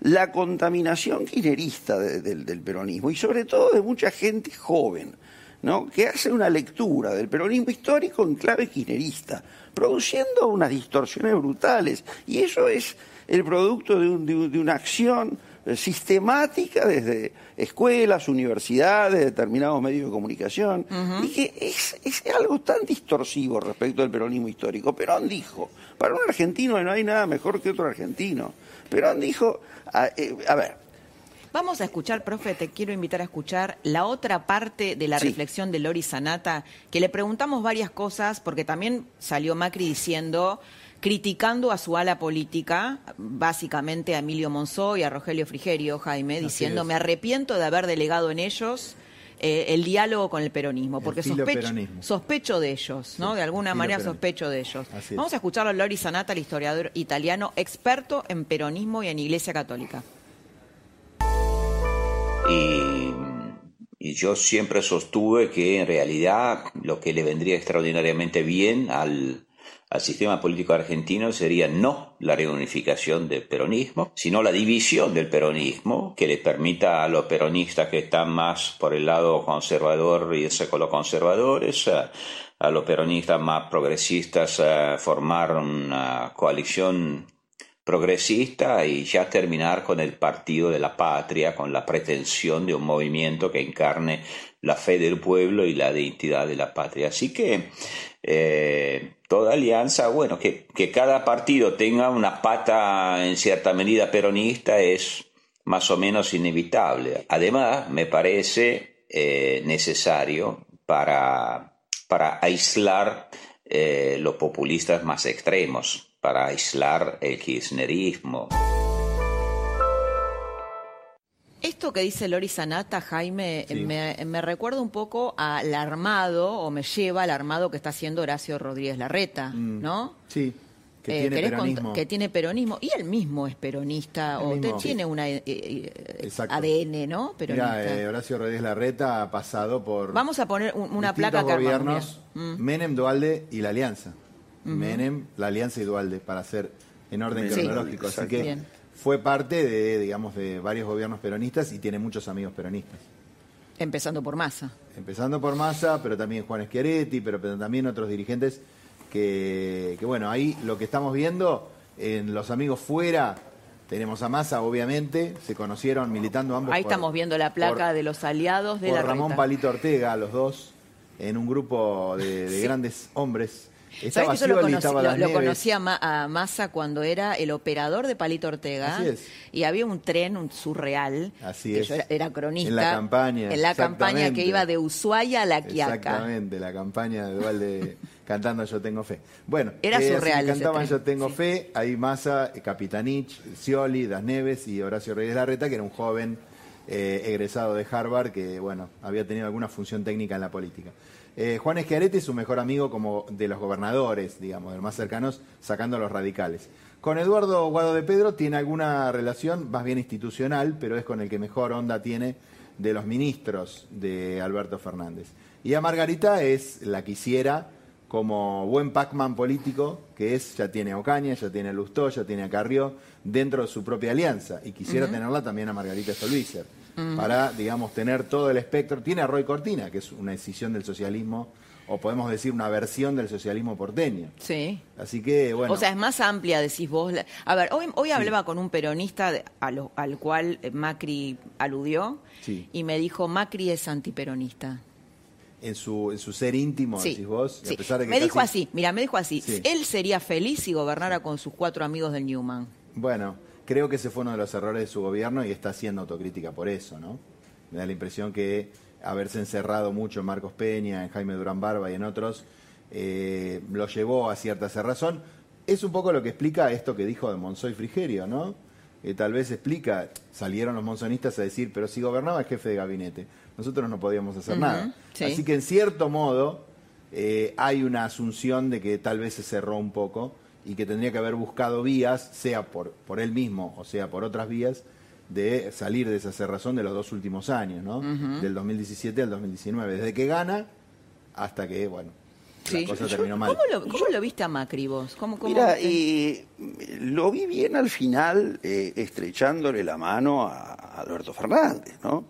la contaminación kirchnerista de- del- del peronismo y sobre todo de mucha gente joven, ¿no? que hace una lectura del peronismo histórico en clave kirchnerista, produciendo unas distorsiones brutales. Y eso es el producto de, un- de un- de una acción sistemática desde escuelas, universidades, determinados medios de comunicación, y que es, es algo tan distorsivo respecto al peronismo histórico. Perón dijo, para un argentino no hay nada mejor que otro argentino. Perón dijo, a, eh, a ver, Vamos a escuchar, profe, te quiero invitar a escuchar la otra parte de la Sí. reflexión de Lori Sanata, que le preguntamos varias cosas, porque también salió Macri diciendo, criticando a su ala política, básicamente a Emilio Monzó y a Rogelio Frigerio, Jaime, diciendo, es. me arrepiento de haber delegado en ellos eh, el diálogo con el peronismo, porque sospecho, peronismo. sospecho de ellos, ¿no? de alguna manera peronismo. sospecho de ellos. Vamos a escucharlo a Lori Sanata, el historiador italiano, experto en peronismo y en Iglesia Católica. Y, y yo siempre sostuve que en realidad lo que le vendría extraordinariamente bien al, al sistema político argentino sería no la reunificación del peronismo, sino la división del peronismo que le permita a los peronistas que están más por el lado conservador irse con los conservadores, a, a los peronistas más progresistas eh, formar una coalición progresista y ya terminar con el partido de la patria, con la pretensión de un movimiento que encarne la fe del pueblo y la identidad de la patria. Así que eh, toda alianza, bueno, que, que cada partido tenga una pata en cierta medida peronista es más o menos inevitable. Además, me parece eh, necesario para, para aislar eh, los populistas más extremos, para aislar el kirchnerismo. Esto que dice Lori Sanata, Jaime, Sí. me, me recuerda un poco al armado, o me lleva al armado que está haciendo Horacio Rodríguez Larreta, Mm. ¿no? Sí, que Eh, tiene ¿querés cont- peronismo. que tiene peronismo. Y él mismo es peronista, o mismo. tiene una eh, eh. ADN, ¿no? Peronista. Mira, eh, Horacio Rodríguez Larreta ha pasado por Vamos a poner un- una placa gobiernos. Mm. Menem, Dualde y la Alianza. Menem, la Alianza y Dualde, para hacer en orden Sí. cronológico. Así que Bien. Fue parte de, digamos, de varios gobiernos peronistas y tiene muchos amigos peronistas. Empezando por Massa. Empezando por Massa, pero también Juan Schiaretti, pero, pero también otros dirigentes que, que, bueno, ahí lo que estamos viendo en los amigos fuera, tenemos a Massa, obviamente, se conocieron militando ambos. Ahí por- estamos viendo la placa por- de los aliados de por la Ramón. Palito Ortega, los dos, en un grupo de, de Sí. grandes hombres. ¿Sabes que yo lo conocí, lo- lo conocí a, Ma- a Massa cuando era el operador de Palito Ortega? Así es. Y había un tren, un surreal, Así que es. yo era, era cronista. En la campaña, En la campaña que iba de Ushuaia a La Quiaca. Exactamente, la campaña de Dualde cantando Yo Tengo Fe. Bueno, Era eh, surreal cantaban Yo Tengo Fe, ahí Massa, eh, Capitanich, Scioli, Das Neves y Horacio Reyes Larreta, que era un joven eh, egresado de Harvard que, bueno, había tenido alguna función técnica en la política. Eh, Juan Schiaretti es su mejor amigo como de los gobernadores, digamos, de los más cercanos, sacando a los radicales. Con Eduardo Guado de Pedro tiene alguna relación más bien institucional, pero es con el que mejor onda tiene de los ministros de Alberto Fernández. Y a Margarita es la quisiera como buen Pac-Man político, que es, ya tiene a Ocaña, ya tiene a Lustó, ya tiene a Carrió, dentro de su propia alianza. Y quisiera tenerla también a Margarita Stolbizer, Para, digamos, tener todo el espectro. Tiene a Roy Cortina, que es una decisión del socialismo, o podemos decir una versión del socialismo porteño. Sí. Así que, bueno. O sea, es más amplia, decís vos. A ver, hoy, hoy hablaba con un peronista de- a lo- al cual eh, Macri aludió sí, y me dijo, Macri es antiperonista. en su, en su ser íntimo, Sí, decís vos, y sí. a pesar de que Me dijo así, mira, me dijo así, Sí. él sería feliz si gobernara con sus cuatro amigos del Newman. Bueno, creo que ese fue uno de los errores de su gobierno y está haciendo autocrítica por eso, ¿no? Me da la impresión que haberse encerrado mucho en Marcos Peña, en Jaime Durán Barba y en otros, eh, lo llevó a cierta cerrazón. Es un poco lo que explica esto que dijo de Monzoy Frigerio, ¿no? Que tal vez explica, salieron los monzonistas a decir, pero si gobernaba el jefe de gabinete, nosotros no podíamos hacer nada. sí. Así que en cierto modo eh, hay una asunción de que tal vez se cerró un poco y que tendría que haber buscado vías, sea por, por él mismo o sea por otras vías, de salir de esa cerrazón de los dos últimos años, ¿no? Ujú. Del 2017 al 2019, desde que gana hasta que, bueno, Sí. la cosa Yo- terminó mal. ¿Cómo lo, cómo lo viste a Macri vos? ¿Cómo, cómo Mira, eh, lo vi bien al final eh, estrechándole la mano a Alberto Fernández, ¿no?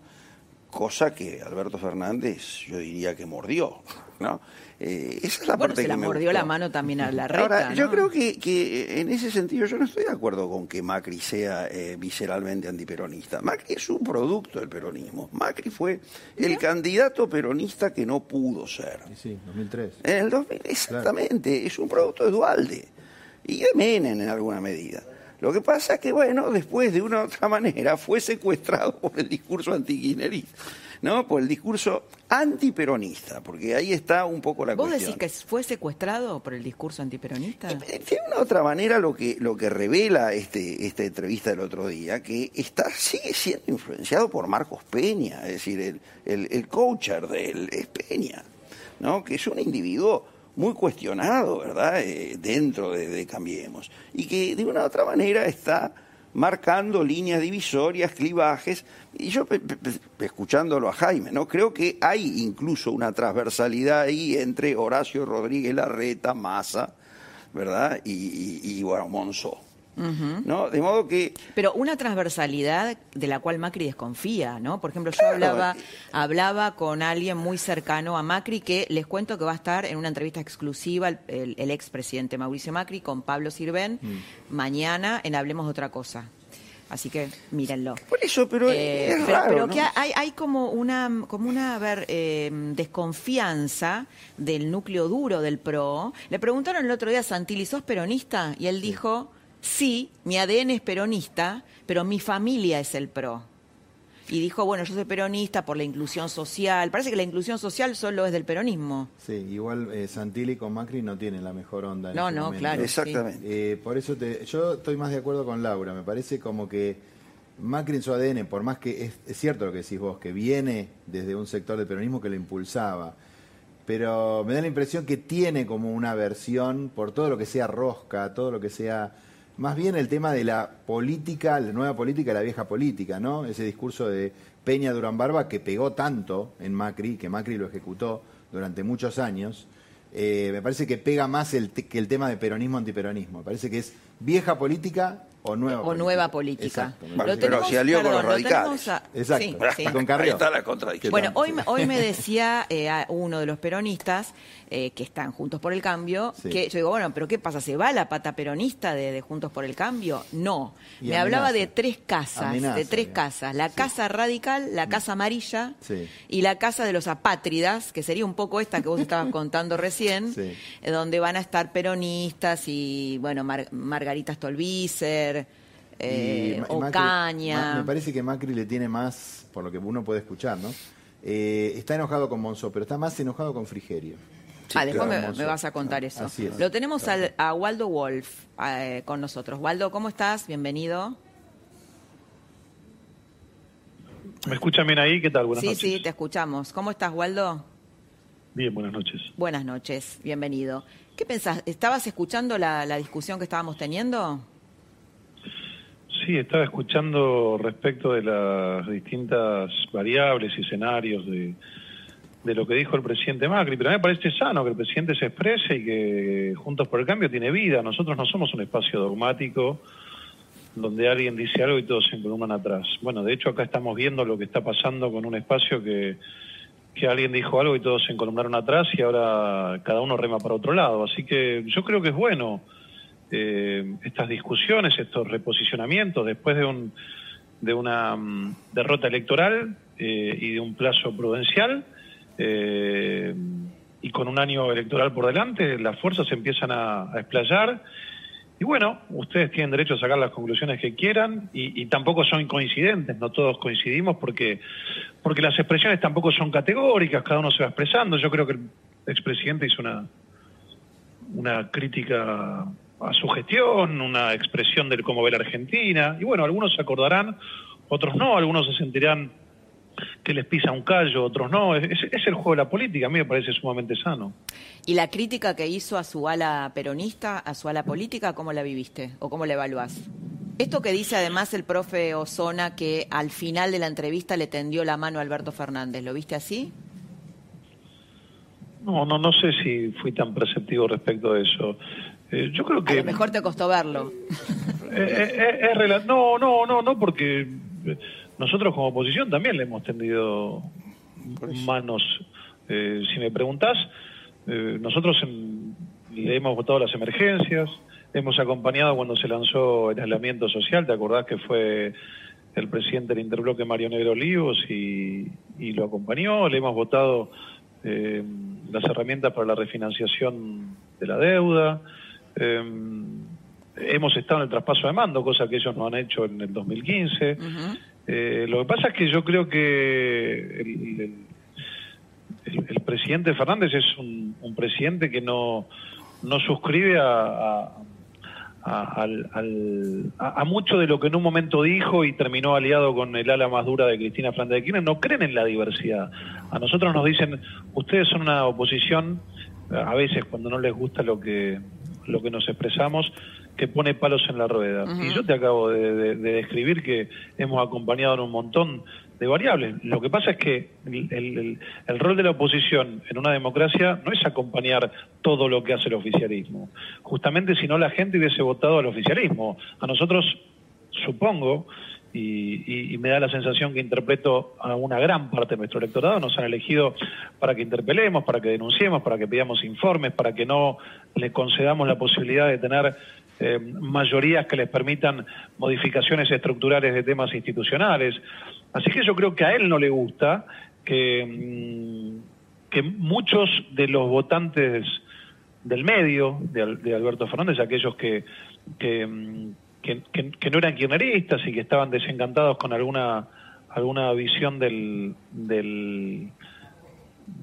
Cosa que Alberto Fernández yo diría que mordió, ¿no? Eh, esa es la bueno, parte se la mordió la mano también a la reta, Ahora, yo creo que, que en ese sentido yo no estoy de acuerdo con que Macri sea eh, visceralmente antiperonista. Macri es un producto del peronismo. Macri fue el candidato peronista que no pudo ser. Sí, 2003. En el 2000, exactamente, es un producto de Dualde y de Menem en alguna medida. Lo que pasa es que, bueno, después de una u otra manera fue secuestrado por el discurso antikirchnerista, ¿no? Por el discurso antiperonista, porque ahí está un poco la ¿Vos cuestión. decís que fue secuestrado por el discurso antiperonista? De una u otra manera lo que, lo que revela este, esta entrevista del otro día, que está, sigue siendo influenciado por Marcos Peña, es decir, el, el, el coacher de él es Peña, ¿no? que es un individuo muy cuestionado, ¿verdad?, Eh, dentro de, Cambiemos, y que de una u otra manera está marcando líneas divisorias, clivajes, y yo escuchándolo a Jaime, ¿no? Creo que hay incluso una transversalidad ahí entre Horacio Rodríguez Larreta, Massa, ¿verdad? Y, y- bueno. ¿No? De modo que Pero una transversalidad de la cual Macri desconfía, ¿no? Por ejemplo, yo hablaba, hablaba con alguien muy cercano a Macri que les cuento que va a estar en una entrevista exclusiva el, el, el expresidente Mauricio Macri con Pablo Sirven mañana en Hablemos de otra cosa. Así que mírenlo. Por eso, pero Eh, es pero, raro, pero ¿no? que hay, hay como una, como una a ver, eh, desconfianza del núcleo duro del PRO. Le preguntaron el otro día a Santilli, ¿sos peronista? Y él dijo, sí, mi ADN es peronista, pero mi familia es el PRO. Y dijo, bueno, yo soy peronista por la inclusión social. Parece que la inclusión social solo es del peronismo. Sí, igual eh, Santilli con Macri no tienen la mejor onda. en No, este no, momento. claro, Exactamente. Eh, por eso te, yo estoy más de acuerdo con Laura. Me parece como que Macri en su ADN, por más que es, es cierto lo que decís vos, que viene desde un sector del peronismo que lo impulsaba, pero me da la impresión que tiene como una versión por todo lo que sea rosca, todo lo que sea más bien el tema de la política, la nueva política, la vieja política, ¿no? Ese discurso de Peña Durán Barba que pegó tanto en Macri, que Macri lo ejecutó durante muchos años, eh, me parece que pega más el te- que el tema de peronismo antiperonismo. Me parece que es vieja política O nueva o nueva política. Exacto. Lo Bueno, pero tenemos- si alió con los radicales. a- Exacto. sí, sí. Con Ahí Carrió. está la contradicción. Bueno, hoy, me- hoy me decía eh, a uno de los peronistas eh, que están Juntos por el Cambio, Sí. que yo digo, bueno, pero ¿qué pasa? ¿Se va la pata peronista de, de Juntos por el Cambio? No. Y me amenaza. hablaba de tres casas, Amenaza, de tres casas. La casa radical, la casa amarilla Sí. y la casa de los apátridas, que sería un poco esta que vos estabas contando recién, eh, donde van a estar peronistas y, bueno, Mar- Margarita Stolbizer, eh, Y Ma- Macri- Ocaña. Me parece que Macri le tiene más, por lo que uno puede escuchar, ¿no? Eh, está enojado con Monzó, pero está más enojado con Frigerio. Ah, después me, vas a contar eso. Así es. Lo tenemos al- a Waldo Wolf eh, con nosotros. Waldo, ¿cómo estás? Bienvenido. ¿Me escuchan bien ahí? ¿Qué tal? Buenas sí, noches. sí, te escuchamos. ¿Cómo estás, Waldo? Bien, buenas noches. Buenas noches, bienvenido. ¿Qué pensás? ¿Estabas escuchando la, la discusión que estábamos teniendo? Sí, estaba escuchando respecto de las distintas variables y escenarios de, de lo que dijo el presidente Macri, pero a mí me parece sano que el presidente se exprese y que Juntos por el Cambio tiene vida. Nosotros no somos un espacio dogmático donde alguien dice algo y todos se encolumnan atrás. Bueno, de hecho acá estamos viendo lo que está pasando con un espacio que, que alguien dijo algo y todos se encolumnaron atrás y ahora cada uno rema para otro lado. Así que yo creo que es bueno eh, estas discusiones, estos reposicionamientos después de un de una mm, derrota electoral eh, y de un plazo prudencial eh, y con un año electoral por delante, las fuerzas empiezan a, a explayar y bueno, ustedes tienen derecho a sacar las conclusiones que quieran y, tampoco son coincidentes, no todos coincidimos porque, porque las expresiones tampoco son categóricas, cada uno se va expresando. Yo creo que el expresidente hizo una, una crítica a su gestión, una expresión de cómo ve la Argentina. Y bueno, algunos se acordarán, otros no, algunos se sentirán que les pisa un callo, otros no. Es, el juego de la política, a mí me parece sumamente sano. ¿Y la crítica que hizo a su ala peronista, a su ala política, cómo la viviste o cómo la evaluás? Esto que dice además el profe Osona que al final de la entrevista le tendió la mano a Alberto Fernández, ¿lo viste así? No, no, no sé si fui tan perceptivo respecto a eso. Eh, yo creo A que lo mejor te costó verlo. Eh, eh, eh, no, no, no, no, porque nosotros como oposición también le hemos tendido manos. Eh, si me preguntás, eh, nosotros en- le hemos votado las emergencias, hemos acompañado cuando se lanzó el aislamiento social, ¿te acordás que fue el presidente del Interbloque Mario Negro Olivos y, y lo acompañó? Le hemos votado eh, las herramientas para la refinanciación de la deuda. Eh, hemos estado en el traspaso de mando, cosa que ellos no han hecho en el 2015. Eh, lo que pasa es que yo creo que el, el- presidente Fernández es un, presidente que no, no suscribe a, a- al- a- a mucho de lo que en un momento dijo y terminó aliado con el ala más dura de Cristina Fernández de Kirchner. No creen en la diversidad. A nosotros nos dicen, ustedes son una oposición, a veces cuando no les gusta lo que, lo que nos expresamos, que pone palos en la rueda. Y yo te acabo de, de- de describir que hemos acompañado en un montón de variables. Lo que pasa es que el, el- el rol de la oposición en una democracia no es acompañar todo lo que hace el oficialismo. Justamente si no la gente hubiese votado al oficialismo. A nosotros, supongo, y, y- y me da la sensación que interpreto a una gran parte de nuestro electorado, nos han elegido para que interpelemos, para que denunciemos, para que pidamos informes, para que no le concedamos la posibilidad de tener eh, mayorías que les permitan modificaciones estructurales de temas institucionales. Así que yo creo que a él no le gusta que, mm, muchos de los votantes del medio de, de Alberto Fernández, aquellos que, que, mm, que- que no eran kirchneristas y que estaban desencantados con alguna alguna visión del, del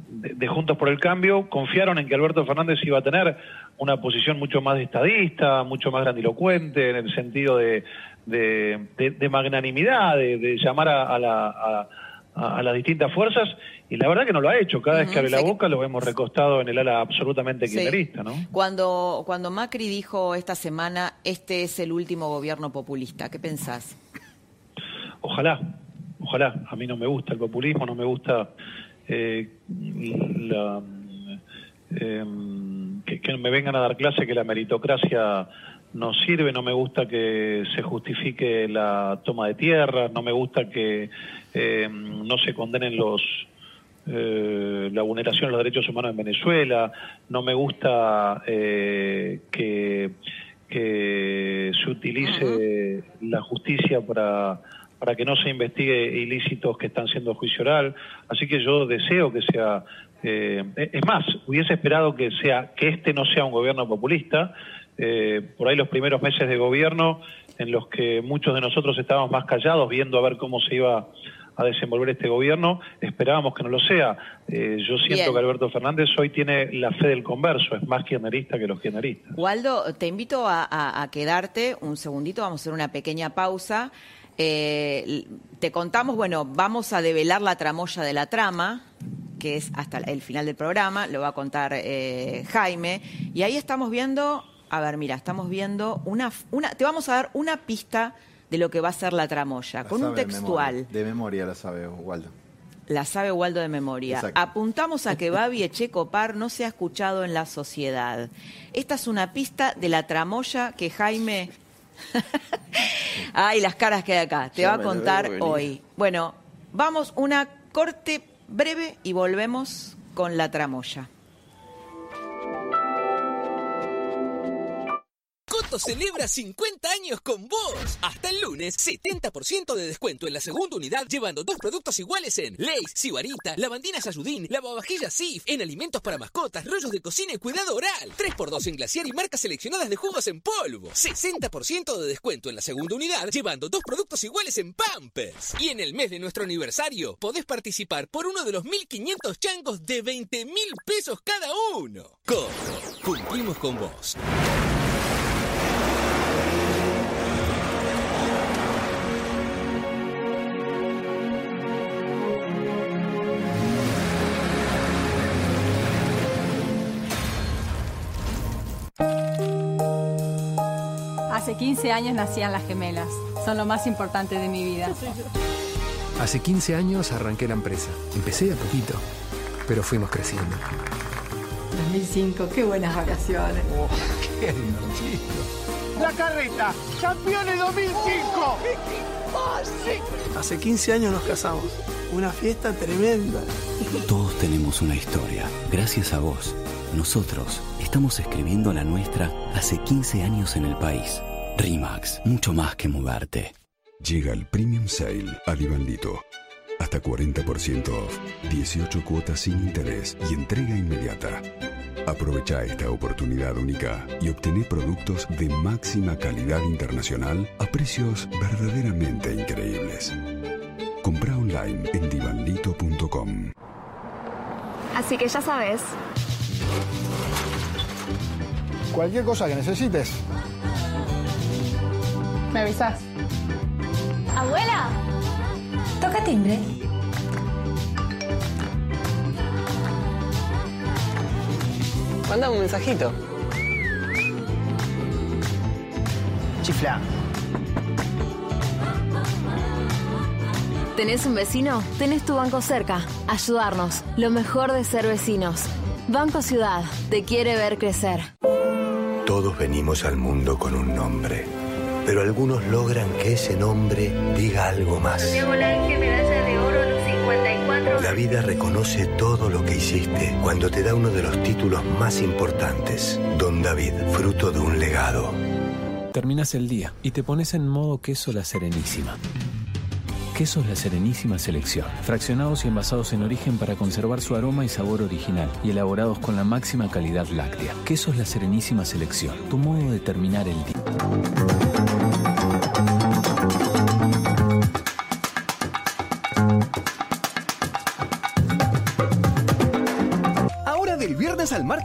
de, de Juntos por el Cambio, confiaron en que Alberto Fernández iba a tener una posición mucho más estadista, mucho más grandilocuente, en el sentido de, de, de- de magnanimidad, de, llamar a, a la- a- las distintas fuerzas, y la verdad que no lo ha hecho. Cada vez que abre la boca lo vemos recostado en el ala absolutamente Sí. kirchnerista, ¿no? Cuando, cuando Macri dijo esta semana, este es el último gobierno populista, ¿qué pensás? Ojalá, ojalá. A mí no me gusta el populismo, no me gusta eh, la, eh, que, que me vengan a dar clase que la meritocracia no sirve, no me gusta que se justifique la toma de tierras, no me gusta que eh, no se condenen los eh, la vulneración de los derechos humanos en Venezuela, no me gusta eh, que, que se utilice la justicia para para que no se investigue ilícitos que están siendo juicio oral. Así que yo deseo que sea, eh, es más, hubiese esperado que sea que este no sea un gobierno populista. Eh, por ahí los primeros meses de gobierno en los que muchos de nosotros estábamos más callados viendo a ver cómo se iba a desenvolver este gobierno, esperábamos que no lo sea. Eh, yo siento que Alberto Fernández hoy tiene la fe del converso, es más kirchnerista que los kirchneristas. Waldo, te invito a quedarte un segundito, vamos a hacer una pequeña pausa. Eh, te contamos, bueno, vamos a develar la tramoya de la trama, que es hasta el final del programa, lo va a contar eh, Jaime, y ahí estamos viendo, a ver, mira, estamos viendo una, una, te vamos a dar una pista de lo que va a ser la tramoya, con un textual. De memoria, la sabe Waldo. La sabe Waldo de memoria. Apuntamos a que Babi Echecopar no se ha escuchado en la sociedad. Esta es una pista de la tramoya que Jaime Ay, las caras que hay acá. Te va a contar hoy. Bueno, vamos una corte breve y volvemos con la tramoya. Celebra 50 años con vos. Hasta el lunes, 70% de descuento en la segunda unidad, llevando dos productos iguales en Lace, Sibarita, Lavandina Sayudín, Lavavajillas Sif, en alimentos para mascotas, rollos de cocina y cuidado oral. 3x2 en glaciar y marcas seleccionadas de jugos en polvo. 60% de descuento en la segunda unidad, llevando dos productos iguales en Pampers. Y en el mes de nuestro aniversario, podés participar por uno de los 1500 changos de 20 mil pesos cada uno. Coto, cumplimos con vos. Hace 15 años nacían las gemelas. Son lo más importante de mi vida. Hace 15 años arranqué la empresa. Empecé a poquito, pero fuimos creciendo. 2005, qué buenas vacaciones. Oh, qué divertido. La carreta, campeones 2005. Hace 15 años nos casamos. Una fiesta tremenda. Todos tenemos una historia. Gracias a vos nosotros estamos escribiendo la nuestra hace 15 años en el país. RIMAX, mucho más que mudarte. Llega el Premium Sale a Divandito. Hasta 40% off, 18 cuotas sin interés y entrega inmediata. Aprovecha esta oportunidad única y obtené productos de máxima calidad internacional a precios verdaderamente increíbles. Compra online en divandito.com. Así que ya sabes, Cualquier cosa que necesites. ¿Me avisas. Abuela. Toca timbre. Manda un mensajito. Chifla. ¿Tenés un vecino? Tenés tu banco cerca. Ayudarnos. Lo mejor de ser vecinos. Banco Ciudad. Te quiere ver crecer. Todos venimos al mundo con un nombre. Pero algunos logran que ese nombre diga algo más. La vida reconoce todo lo que hiciste cuando te da uno de los títulos más importantes. Don David, fruto de un legado. Terminas el día y te pones en modo queso la serenísima. Quesos La Serenísima Selección, fraccionados y envasados en origen para conservar su aroma y sabor original y elaborados con la máxima calidad láctea. Quesos La Serenísima Selección, tu modo de terminar el día.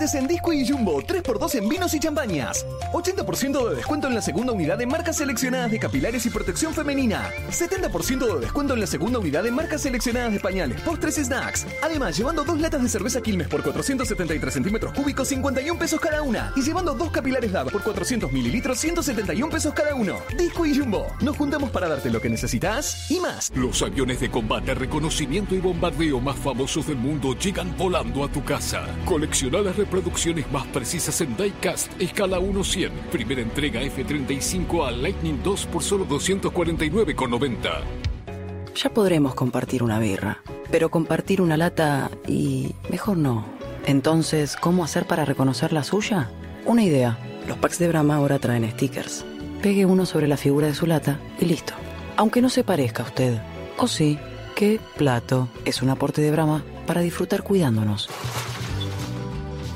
En Disco y Jumbo, 3x2 en vinos y champañas. 80% de descuento en la segunda unidad de marcas seleccionadas de capilares y protección femenina. 70% de descuento en la segunda unidad de marcas seleccionadas de pañales, postres y snacks. Además, llevando dos latas de cerveza Quilmes por 473 centímetros cúbicos, 51 pesos cada una. Y llevando dos capilares Dava por 400 mililitros, 171 pesos cada uno. Disco y Jumbo. Nos juntamos para darte lo que necesitas y más. Los aviones de combate, reconocimiento y bombardeo más famosos del mundo llegan volando a tu casa. Colecciona las reproducciones más precisas en Diecast escala 1-100. Primera entrega F35 a Lightning 2 por solo 249,90. Ya podremos compartir una birra, pero compartir una lata y mejor no. Entonces, ¿cómo hacer para reconocer la suya? Una idea. Los packs de Brahma ahora traen stickers. Pegue uno sobre la figura de su lata y listo. Aunque no se parezca a usted. O sí, qué plato. Es un aporte de Brahma para disfrutar cuidándonos.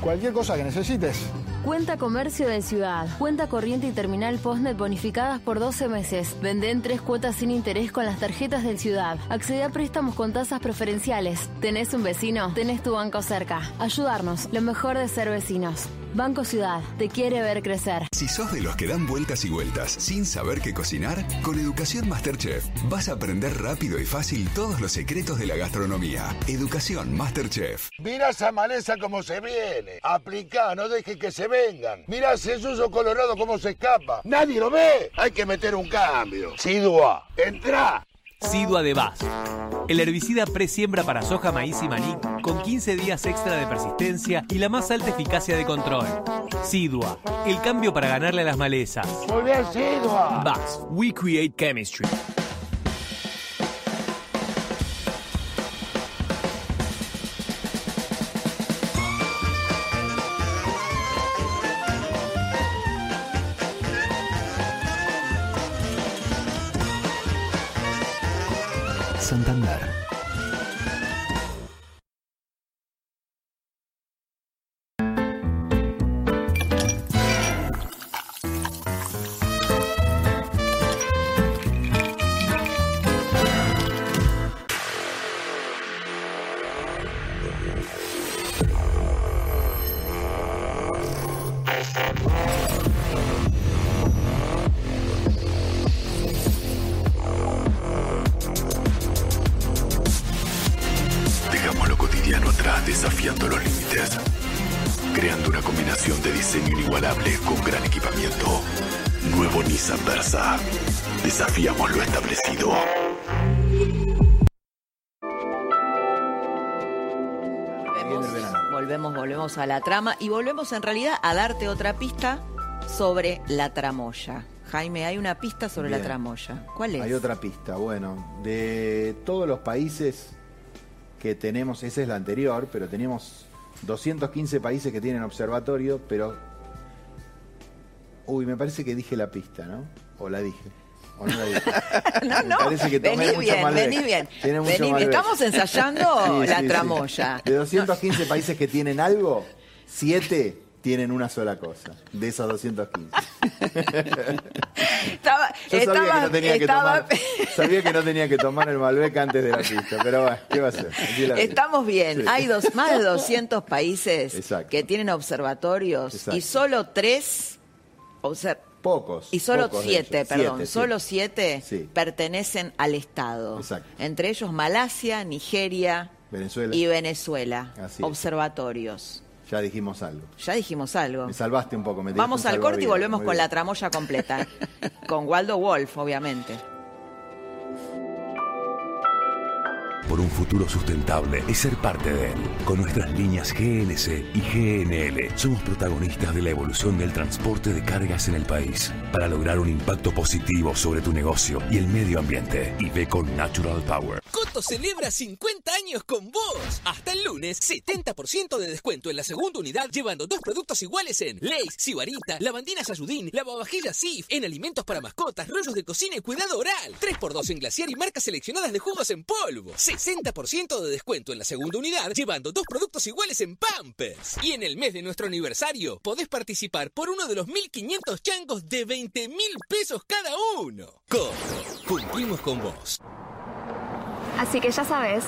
Cualquier cosa que necesites. Cuenta Comercio de Ciudad. Cuenta corriente y terminal Postnet bonificadas por 12 meses. Vende en tres cuotas sin interés con las tarjetas del Ciudad. Accede a préstamos con tasas preferenciales. ¿Tenés un vecino? Tenés tu banco cerca. Ayudarnos. Lo mejor de ser vecinos. Banco Ciudad. Te quiere ver crecer. Si sos de los que dan vueltas y vueltas sin saber qué cocinar, con Educación Masterchef vas a aprender rápido y fácil todos los secretos de la gastronomía. Educación Masterchef. Mira esa maleza como se viene. Aplica, no dejes que se vengan. Mira ese suyo colorado cómo se escapa. Nadie lo ve. Hay que meter un cambio. Sidua, entra. Sidua de Vaz. El herbicida presiembra para soja, maíz y maní con 15 días extra de persistencia y la más alta eficacia de control. Sidua, el cambio para ganarle a las malezas. Muy bien, Sidua. Vaz, we create chemistry. Trama y volvemos en realidad a darte otra pista sobre la tramoya. Jaime, hay una pista sobre la tramoya. ¿Cuál es? Hay otra pista. Bueno, de todos los países que tenemos, esa es la anterior, pero tenemos 215 países que tienen observatorio, pero... Uy, me parece que dije la pista, ¿no? O la dije. O no la dije. No, Me no, parece que tomé mucho bien, Malbec. bien. Tiene mucho Vení bien. Estamos ensayando la tramoya. De 215 países que tienen algo, 7 tienen una sola cosa. De esos 215. Estaba, Yo sabía estaba- que no tenía que tomar. Sabía que no tenía que tomar el Malbec antes de la pista, pero bueno, ¿qué va a vida. Estamos bien. Sí. Hay dos, más de 200 países Exacto. que tienen observatorios Exacto. y solo tres, Pocos. y solo pocos siete, perdón, Siete, solo siete. siete Sí. pertenecen al Estado. Exacto. Entre ellos Malasia, Nigeria Venezuela. y Venezuela. Así es. Ya dijimos algo. Ya dijimos algo. Me salvaste un poco. Me Vamos al corte y volvemos Muy con bien. la tramoya completa. con Waldo Wolf, obviamente. Por un futuro sustentable es ser parte de él. Con nuestras líneas GLC y GNL somos protagonistas de la evolución del transporte de cargas en el país para lograr un impacto positivo sobre tu negocio y el medio ambiente. Y ve con Natural Power. Coto celebra 50 años con vos. Hasta el lunes, 70% de descuento en la segunda unidad, llevando dos productos iguales en Lace, Sibarita, Lavandinas Ayudín, lavavajillas Sif, en alimentos para mascotas, rollos de cocina y cuidado oral. 3x2 en glaciar y marcas seleccionadas de jugos en polvo. 60% de descuento en la segunda unidad, llevando dos productos iguales en Pampers. Y en el mes de nuestro aniversario, podés participar por uno de los 1500 changos de 20 mil pesos cada uno. Coto, cumplimos con vos. Así que ya sabes.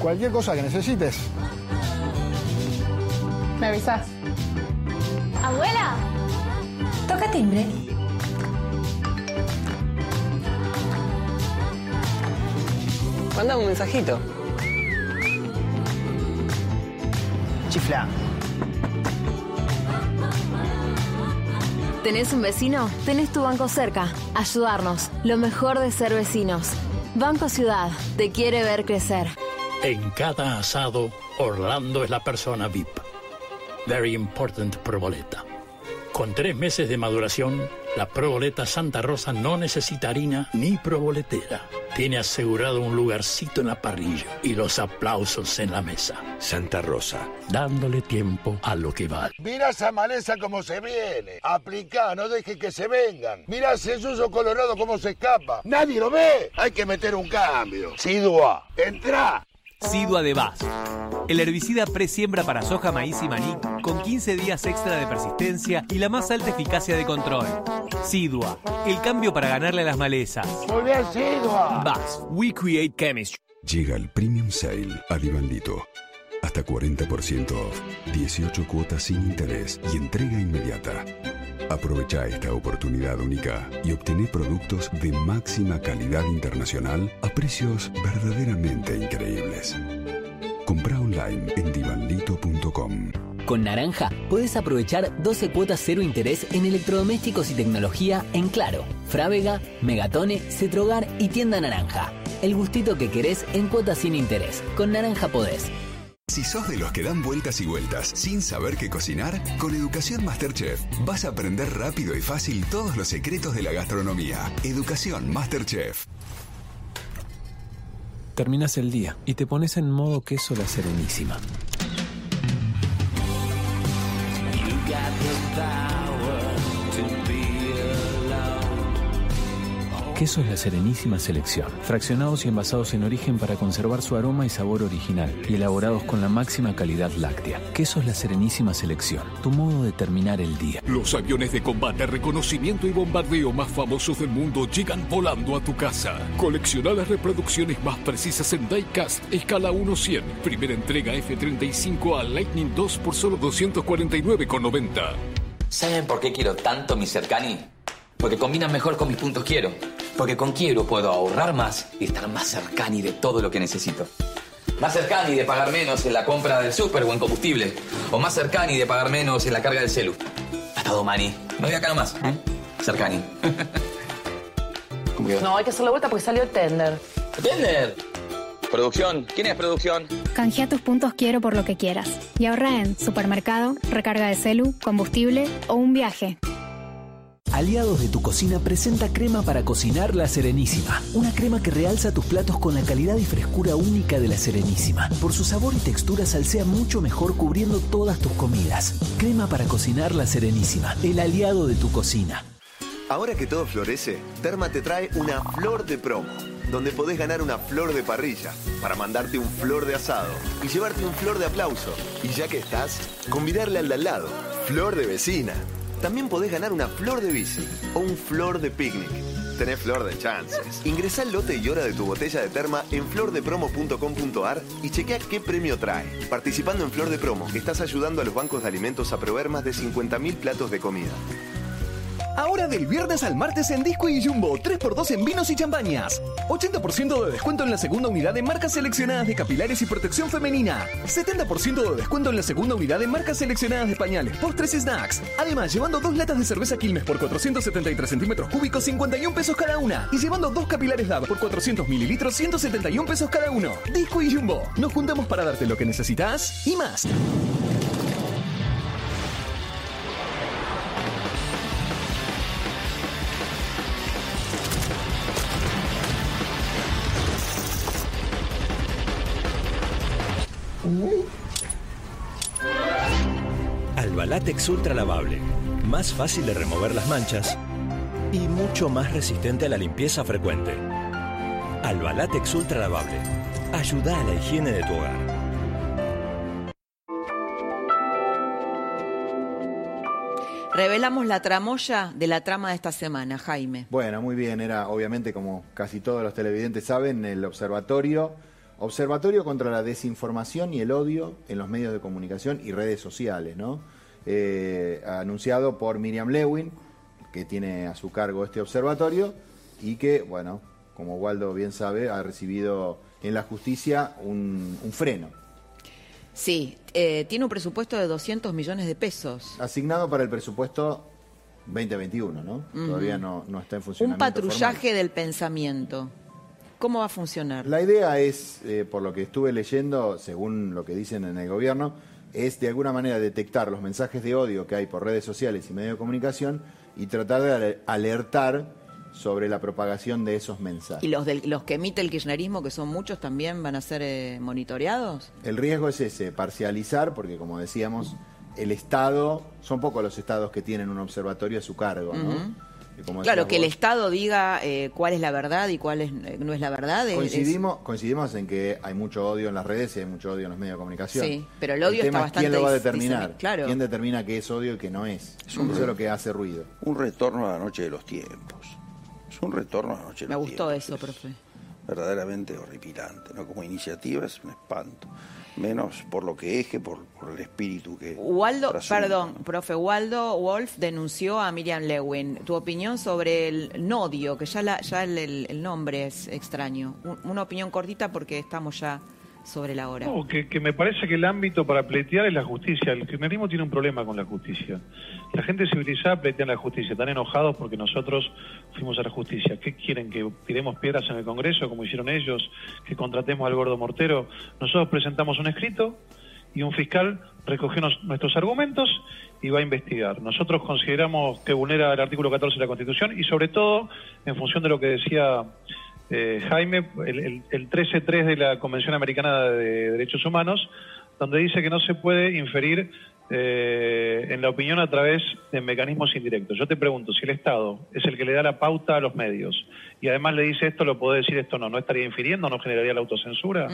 Cualquier cosa que necesites. ¿Me avisas? Abuela. Toca timbre. Manda un mensajito. Chifla. ¿Tenés un vecino? Tenés tu banco cerca. Ayudarnos. Lo mejor de ser vecinos. Banco Ciudad. Te quiere ver crecer. En cada asado, Orlando es la persona VIP. Very important proboleta. Con tres meses de maduración, la proboleta Santa Rosa no necesita harina ni proboletera. Tiene asegurado un lugarcito en la parrilla y los aplausos en la mesa. Santa Rosa, dándole tiempo a lo que vale. Mira esa maleza como se viene. Aplicá, no deje que se vengan. Mira ese suyo colorado como se escapa. Nadie lo ve. Hay que meter un cambio. Sidua, entra. Sidua de Vaz. El herbicida presiembra para soja, maíz y maní con 15 días extra de persistencia y la más alta eficacia de control. Sidua, el cambio para ganarle a las malezas. Muy bien, Sidua. Vaz, we create chemistry. Llega el Premium Sale a Divandito. Hasta 40% off, 18 cuotas sin interés y entrega inmediata. Aprovecha esta oportunidad única y obtené productos de máxima calidad internacional a precios verdaderamente increíbles. Compra online en divanlito.com. Con Naranja puedes aprovechar 12 cuotas cero interés en electrodomésticos y tecnología en Claro, Frávega, Megatone, Cetrogar y Tienda Naranja. El gustito que querés en cuotas sin interés. Con Naranja podés. Si sos de los que dan vueltas y vueltas sin saber qué cocinar, con Educación Masterchef vas a aprender rápido y fácil todos los secretos de la gastronomía. Educación Masterchef. Terminas el día y te pones en modo queso la Serenísima. Quesos La Serenísima Selección, fraccionados y envasados en origen para conservar su aroma y sabor original y elaborados con la máxima calidad láctea. Quesos La Serenísima Selección, tu modo de terminar el día. Los aviones de combate, reconocimiento y bombardeo más famosos del mundo llegan volando a tu casa. Colecciona las reproducciones más precisas en Diecast, escala 1-100. Primera entrega F-35 a Lightning 2 por solo 249,90. ¿Saben por qué quiero tanto mi Cercani? Porque combinan mejor con mis puntos quiero. Porque con quiero puedo ahorrar más y estar más cercani de todo lo que necesito. Más cercani de pagar menos en la compra del súper o en combustible. O más cercani de pagar menos en la carga del celu. Hasta Domani. No voy acá nomás. ¿eh? Cercani. No, hay que hacer la vuelta porque salió el tender. ¿Tender? Producción. ¿Quién es producción? Canjea tus puntos quiero por lo que quieras. Y ahorra en supermercado, recarga de celu, combustible o un viaje. Aliados de tu cocina presenta crema para cocinar La Serenísima. Una crema que realza tus platos con la calidad y frescura única de La Serenísima. Por su sabor y textura salsea mucho mejor cubriendo todas tus comidas. Crema para cocinar La Serenísima. El aliado de tu cocina. Ahora que todo florece, Terma te trae una flor de promo, donde podés ganar una flor de parrilla, para mandarte un flor de asado y llevarte un flor de aplauso. Y ya que estás, convidarle al de al lado, flor de vecina. También podés ganar una flor de bici o un flor de picnic. Tenés flor de chances. Ingresá al lote y hora de tu botella de terma en flordepromo.com.ar y chequea qué premio trae. Participando en Flor de Promo, estás ayudando a los bancos de alimentos a proveer más de 50.000 platos de comida. Ahora del viernes al martes en Disco y Jumbo, 3x2 en vinos y champañas. 80% de descuento en la segunda unidad de marcas seleccionadas de capilares y protección femenina. 70% de descuento en la segunda unidad de marcas seleccionadas de pañales, postres y snacks. Además, llevando dos latas de cerveza Quilmes por 473 centímetros cúbicos, 51 pesos cada una. Y llevando dos capilares Dava por 400 mililitros, 171 pesos cada uno. Disco y Jumbo. Nos juntamos para darte lo que necesitas y más. Albalatex Ultra Lavable. Más fácil de remover las manchas y mucho más resistente a la limpieza frecuente. Albalatex Ultra Lavable. Ayuda a la higiene de tu hogar. Revelamos la tramoya de la trama de esta semana, Jaime. Bueno, muy bien, era obviamente como casi todos los televidentes saben, el observatorio, observatorio contra la desinformación y el odio en los medios de comunicación y redes sociales, ¿no? Eh, anunciado por Miriam Lewin, que tiene a su cargo este observatorio y que, bueno, como Waldo bien sabe, ha recibido en la justicia un, un freno. Sí, eh, tiene un presupuesto de 200 millones de pesos. Asignado para el presupuesto 2021, ¿no? Todavía no, no está en Un funcionamiento. patrullaje del pensamiento. ¿Cómo va a funcionar? La idea es, eh, por lo que estuve leyendo, según lo que dicen en el gobierno, es de alguna manera detectar los mensajes de odio que hay por redes sociales y medios de comunicación y tratar de alertar sobre la propagación de esos mensajes. ¿Y los, los que emite el kirchnerismo, que son muchos, también van a ser eh, monitoreados? El riesgo es ese, parcializar, porque como decíamos, el Estado, son pocos los estados que tienen un observatorio a su cargo, ¿no? Claro, que el Estado diga eh, cuál es la verdad y cuál es, eh, no es la verdad. Coincidimos, coincidimos en que hay mucho odio en las redes y hay mucho odio en los medios de comunicación. Sí, pero el odio está bastante... ¿Quién lo va a determinar? Claro. ¿Quién determina qué es odio y qué no es? Eso es lo que hace ruido. Un retorno a la noche de los tiempos. Es un retorno a la noche de los tiempos. Me gustó eso, profe. Verdaderamente horripilante, ¿no? Como iniciativa es un espanto menos por lo que es que por, el espíritu que... Waldo, perdón, profe, Waldo Wolf denunció a Miriam Lewin. Tu opinión sobre el nodio, que ya, ya el, nombre es extraño. una opinión cortita porque estamos ya sobre la hora. No, que, me parece que el ámbito para pleitear es la justicia. El criminalismo tiene un problema con la justicia. La gente civilizada pletea la justicia. Están enojados porque nosotros fuimos a la justicia. ¿Qué quieren? ¿Que tiremos piedras en el Congreso como hicieron ellos? ¿Que contratemos al gordo mortero? Nosotros presentamos un escrito y un fiscal recogió nuestros argumentos y va a investigar. Nosotros consideramos que vulnera el artículo 14 de la Constitución y sobre todo en función de lo que decía eh, Jaime, el, el, 13.3 de la Convención Americana de Derechos Humanos, donde dice que no se puede inferir eh, en la opinión a través de mecanismos indirectos. Yo te pregunto, si el Estado es el que le da la pauta a los medios y además le dice esto, lo puede decir esto no, ¿no estaría infiriendo, no generaría la autocensura?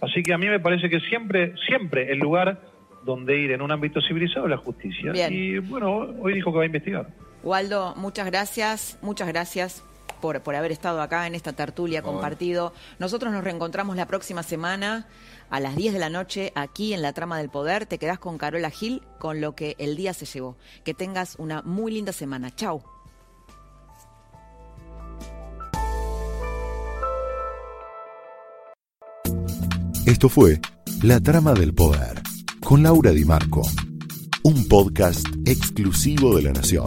Así que a mí me parece que siempre, siempre el lugar donde ir en un ámbito civilizado es la justicia. Y bueno, hoy dijo que va a investigar. Waldo, muchas gracias, muchas gracias por, por haber estado acá en esta tertulia compartido. Nosotros nos reencontramos la próxima semana a las 10 de la noche aquí en la trama del poder. Te quedás con Carola Gil con lo que el día se llevó. Que tengas una muy linda semana. Chau. Esto fue La Trama del Poder con Laura Di Marco, un podcast exclusivo de La Nación.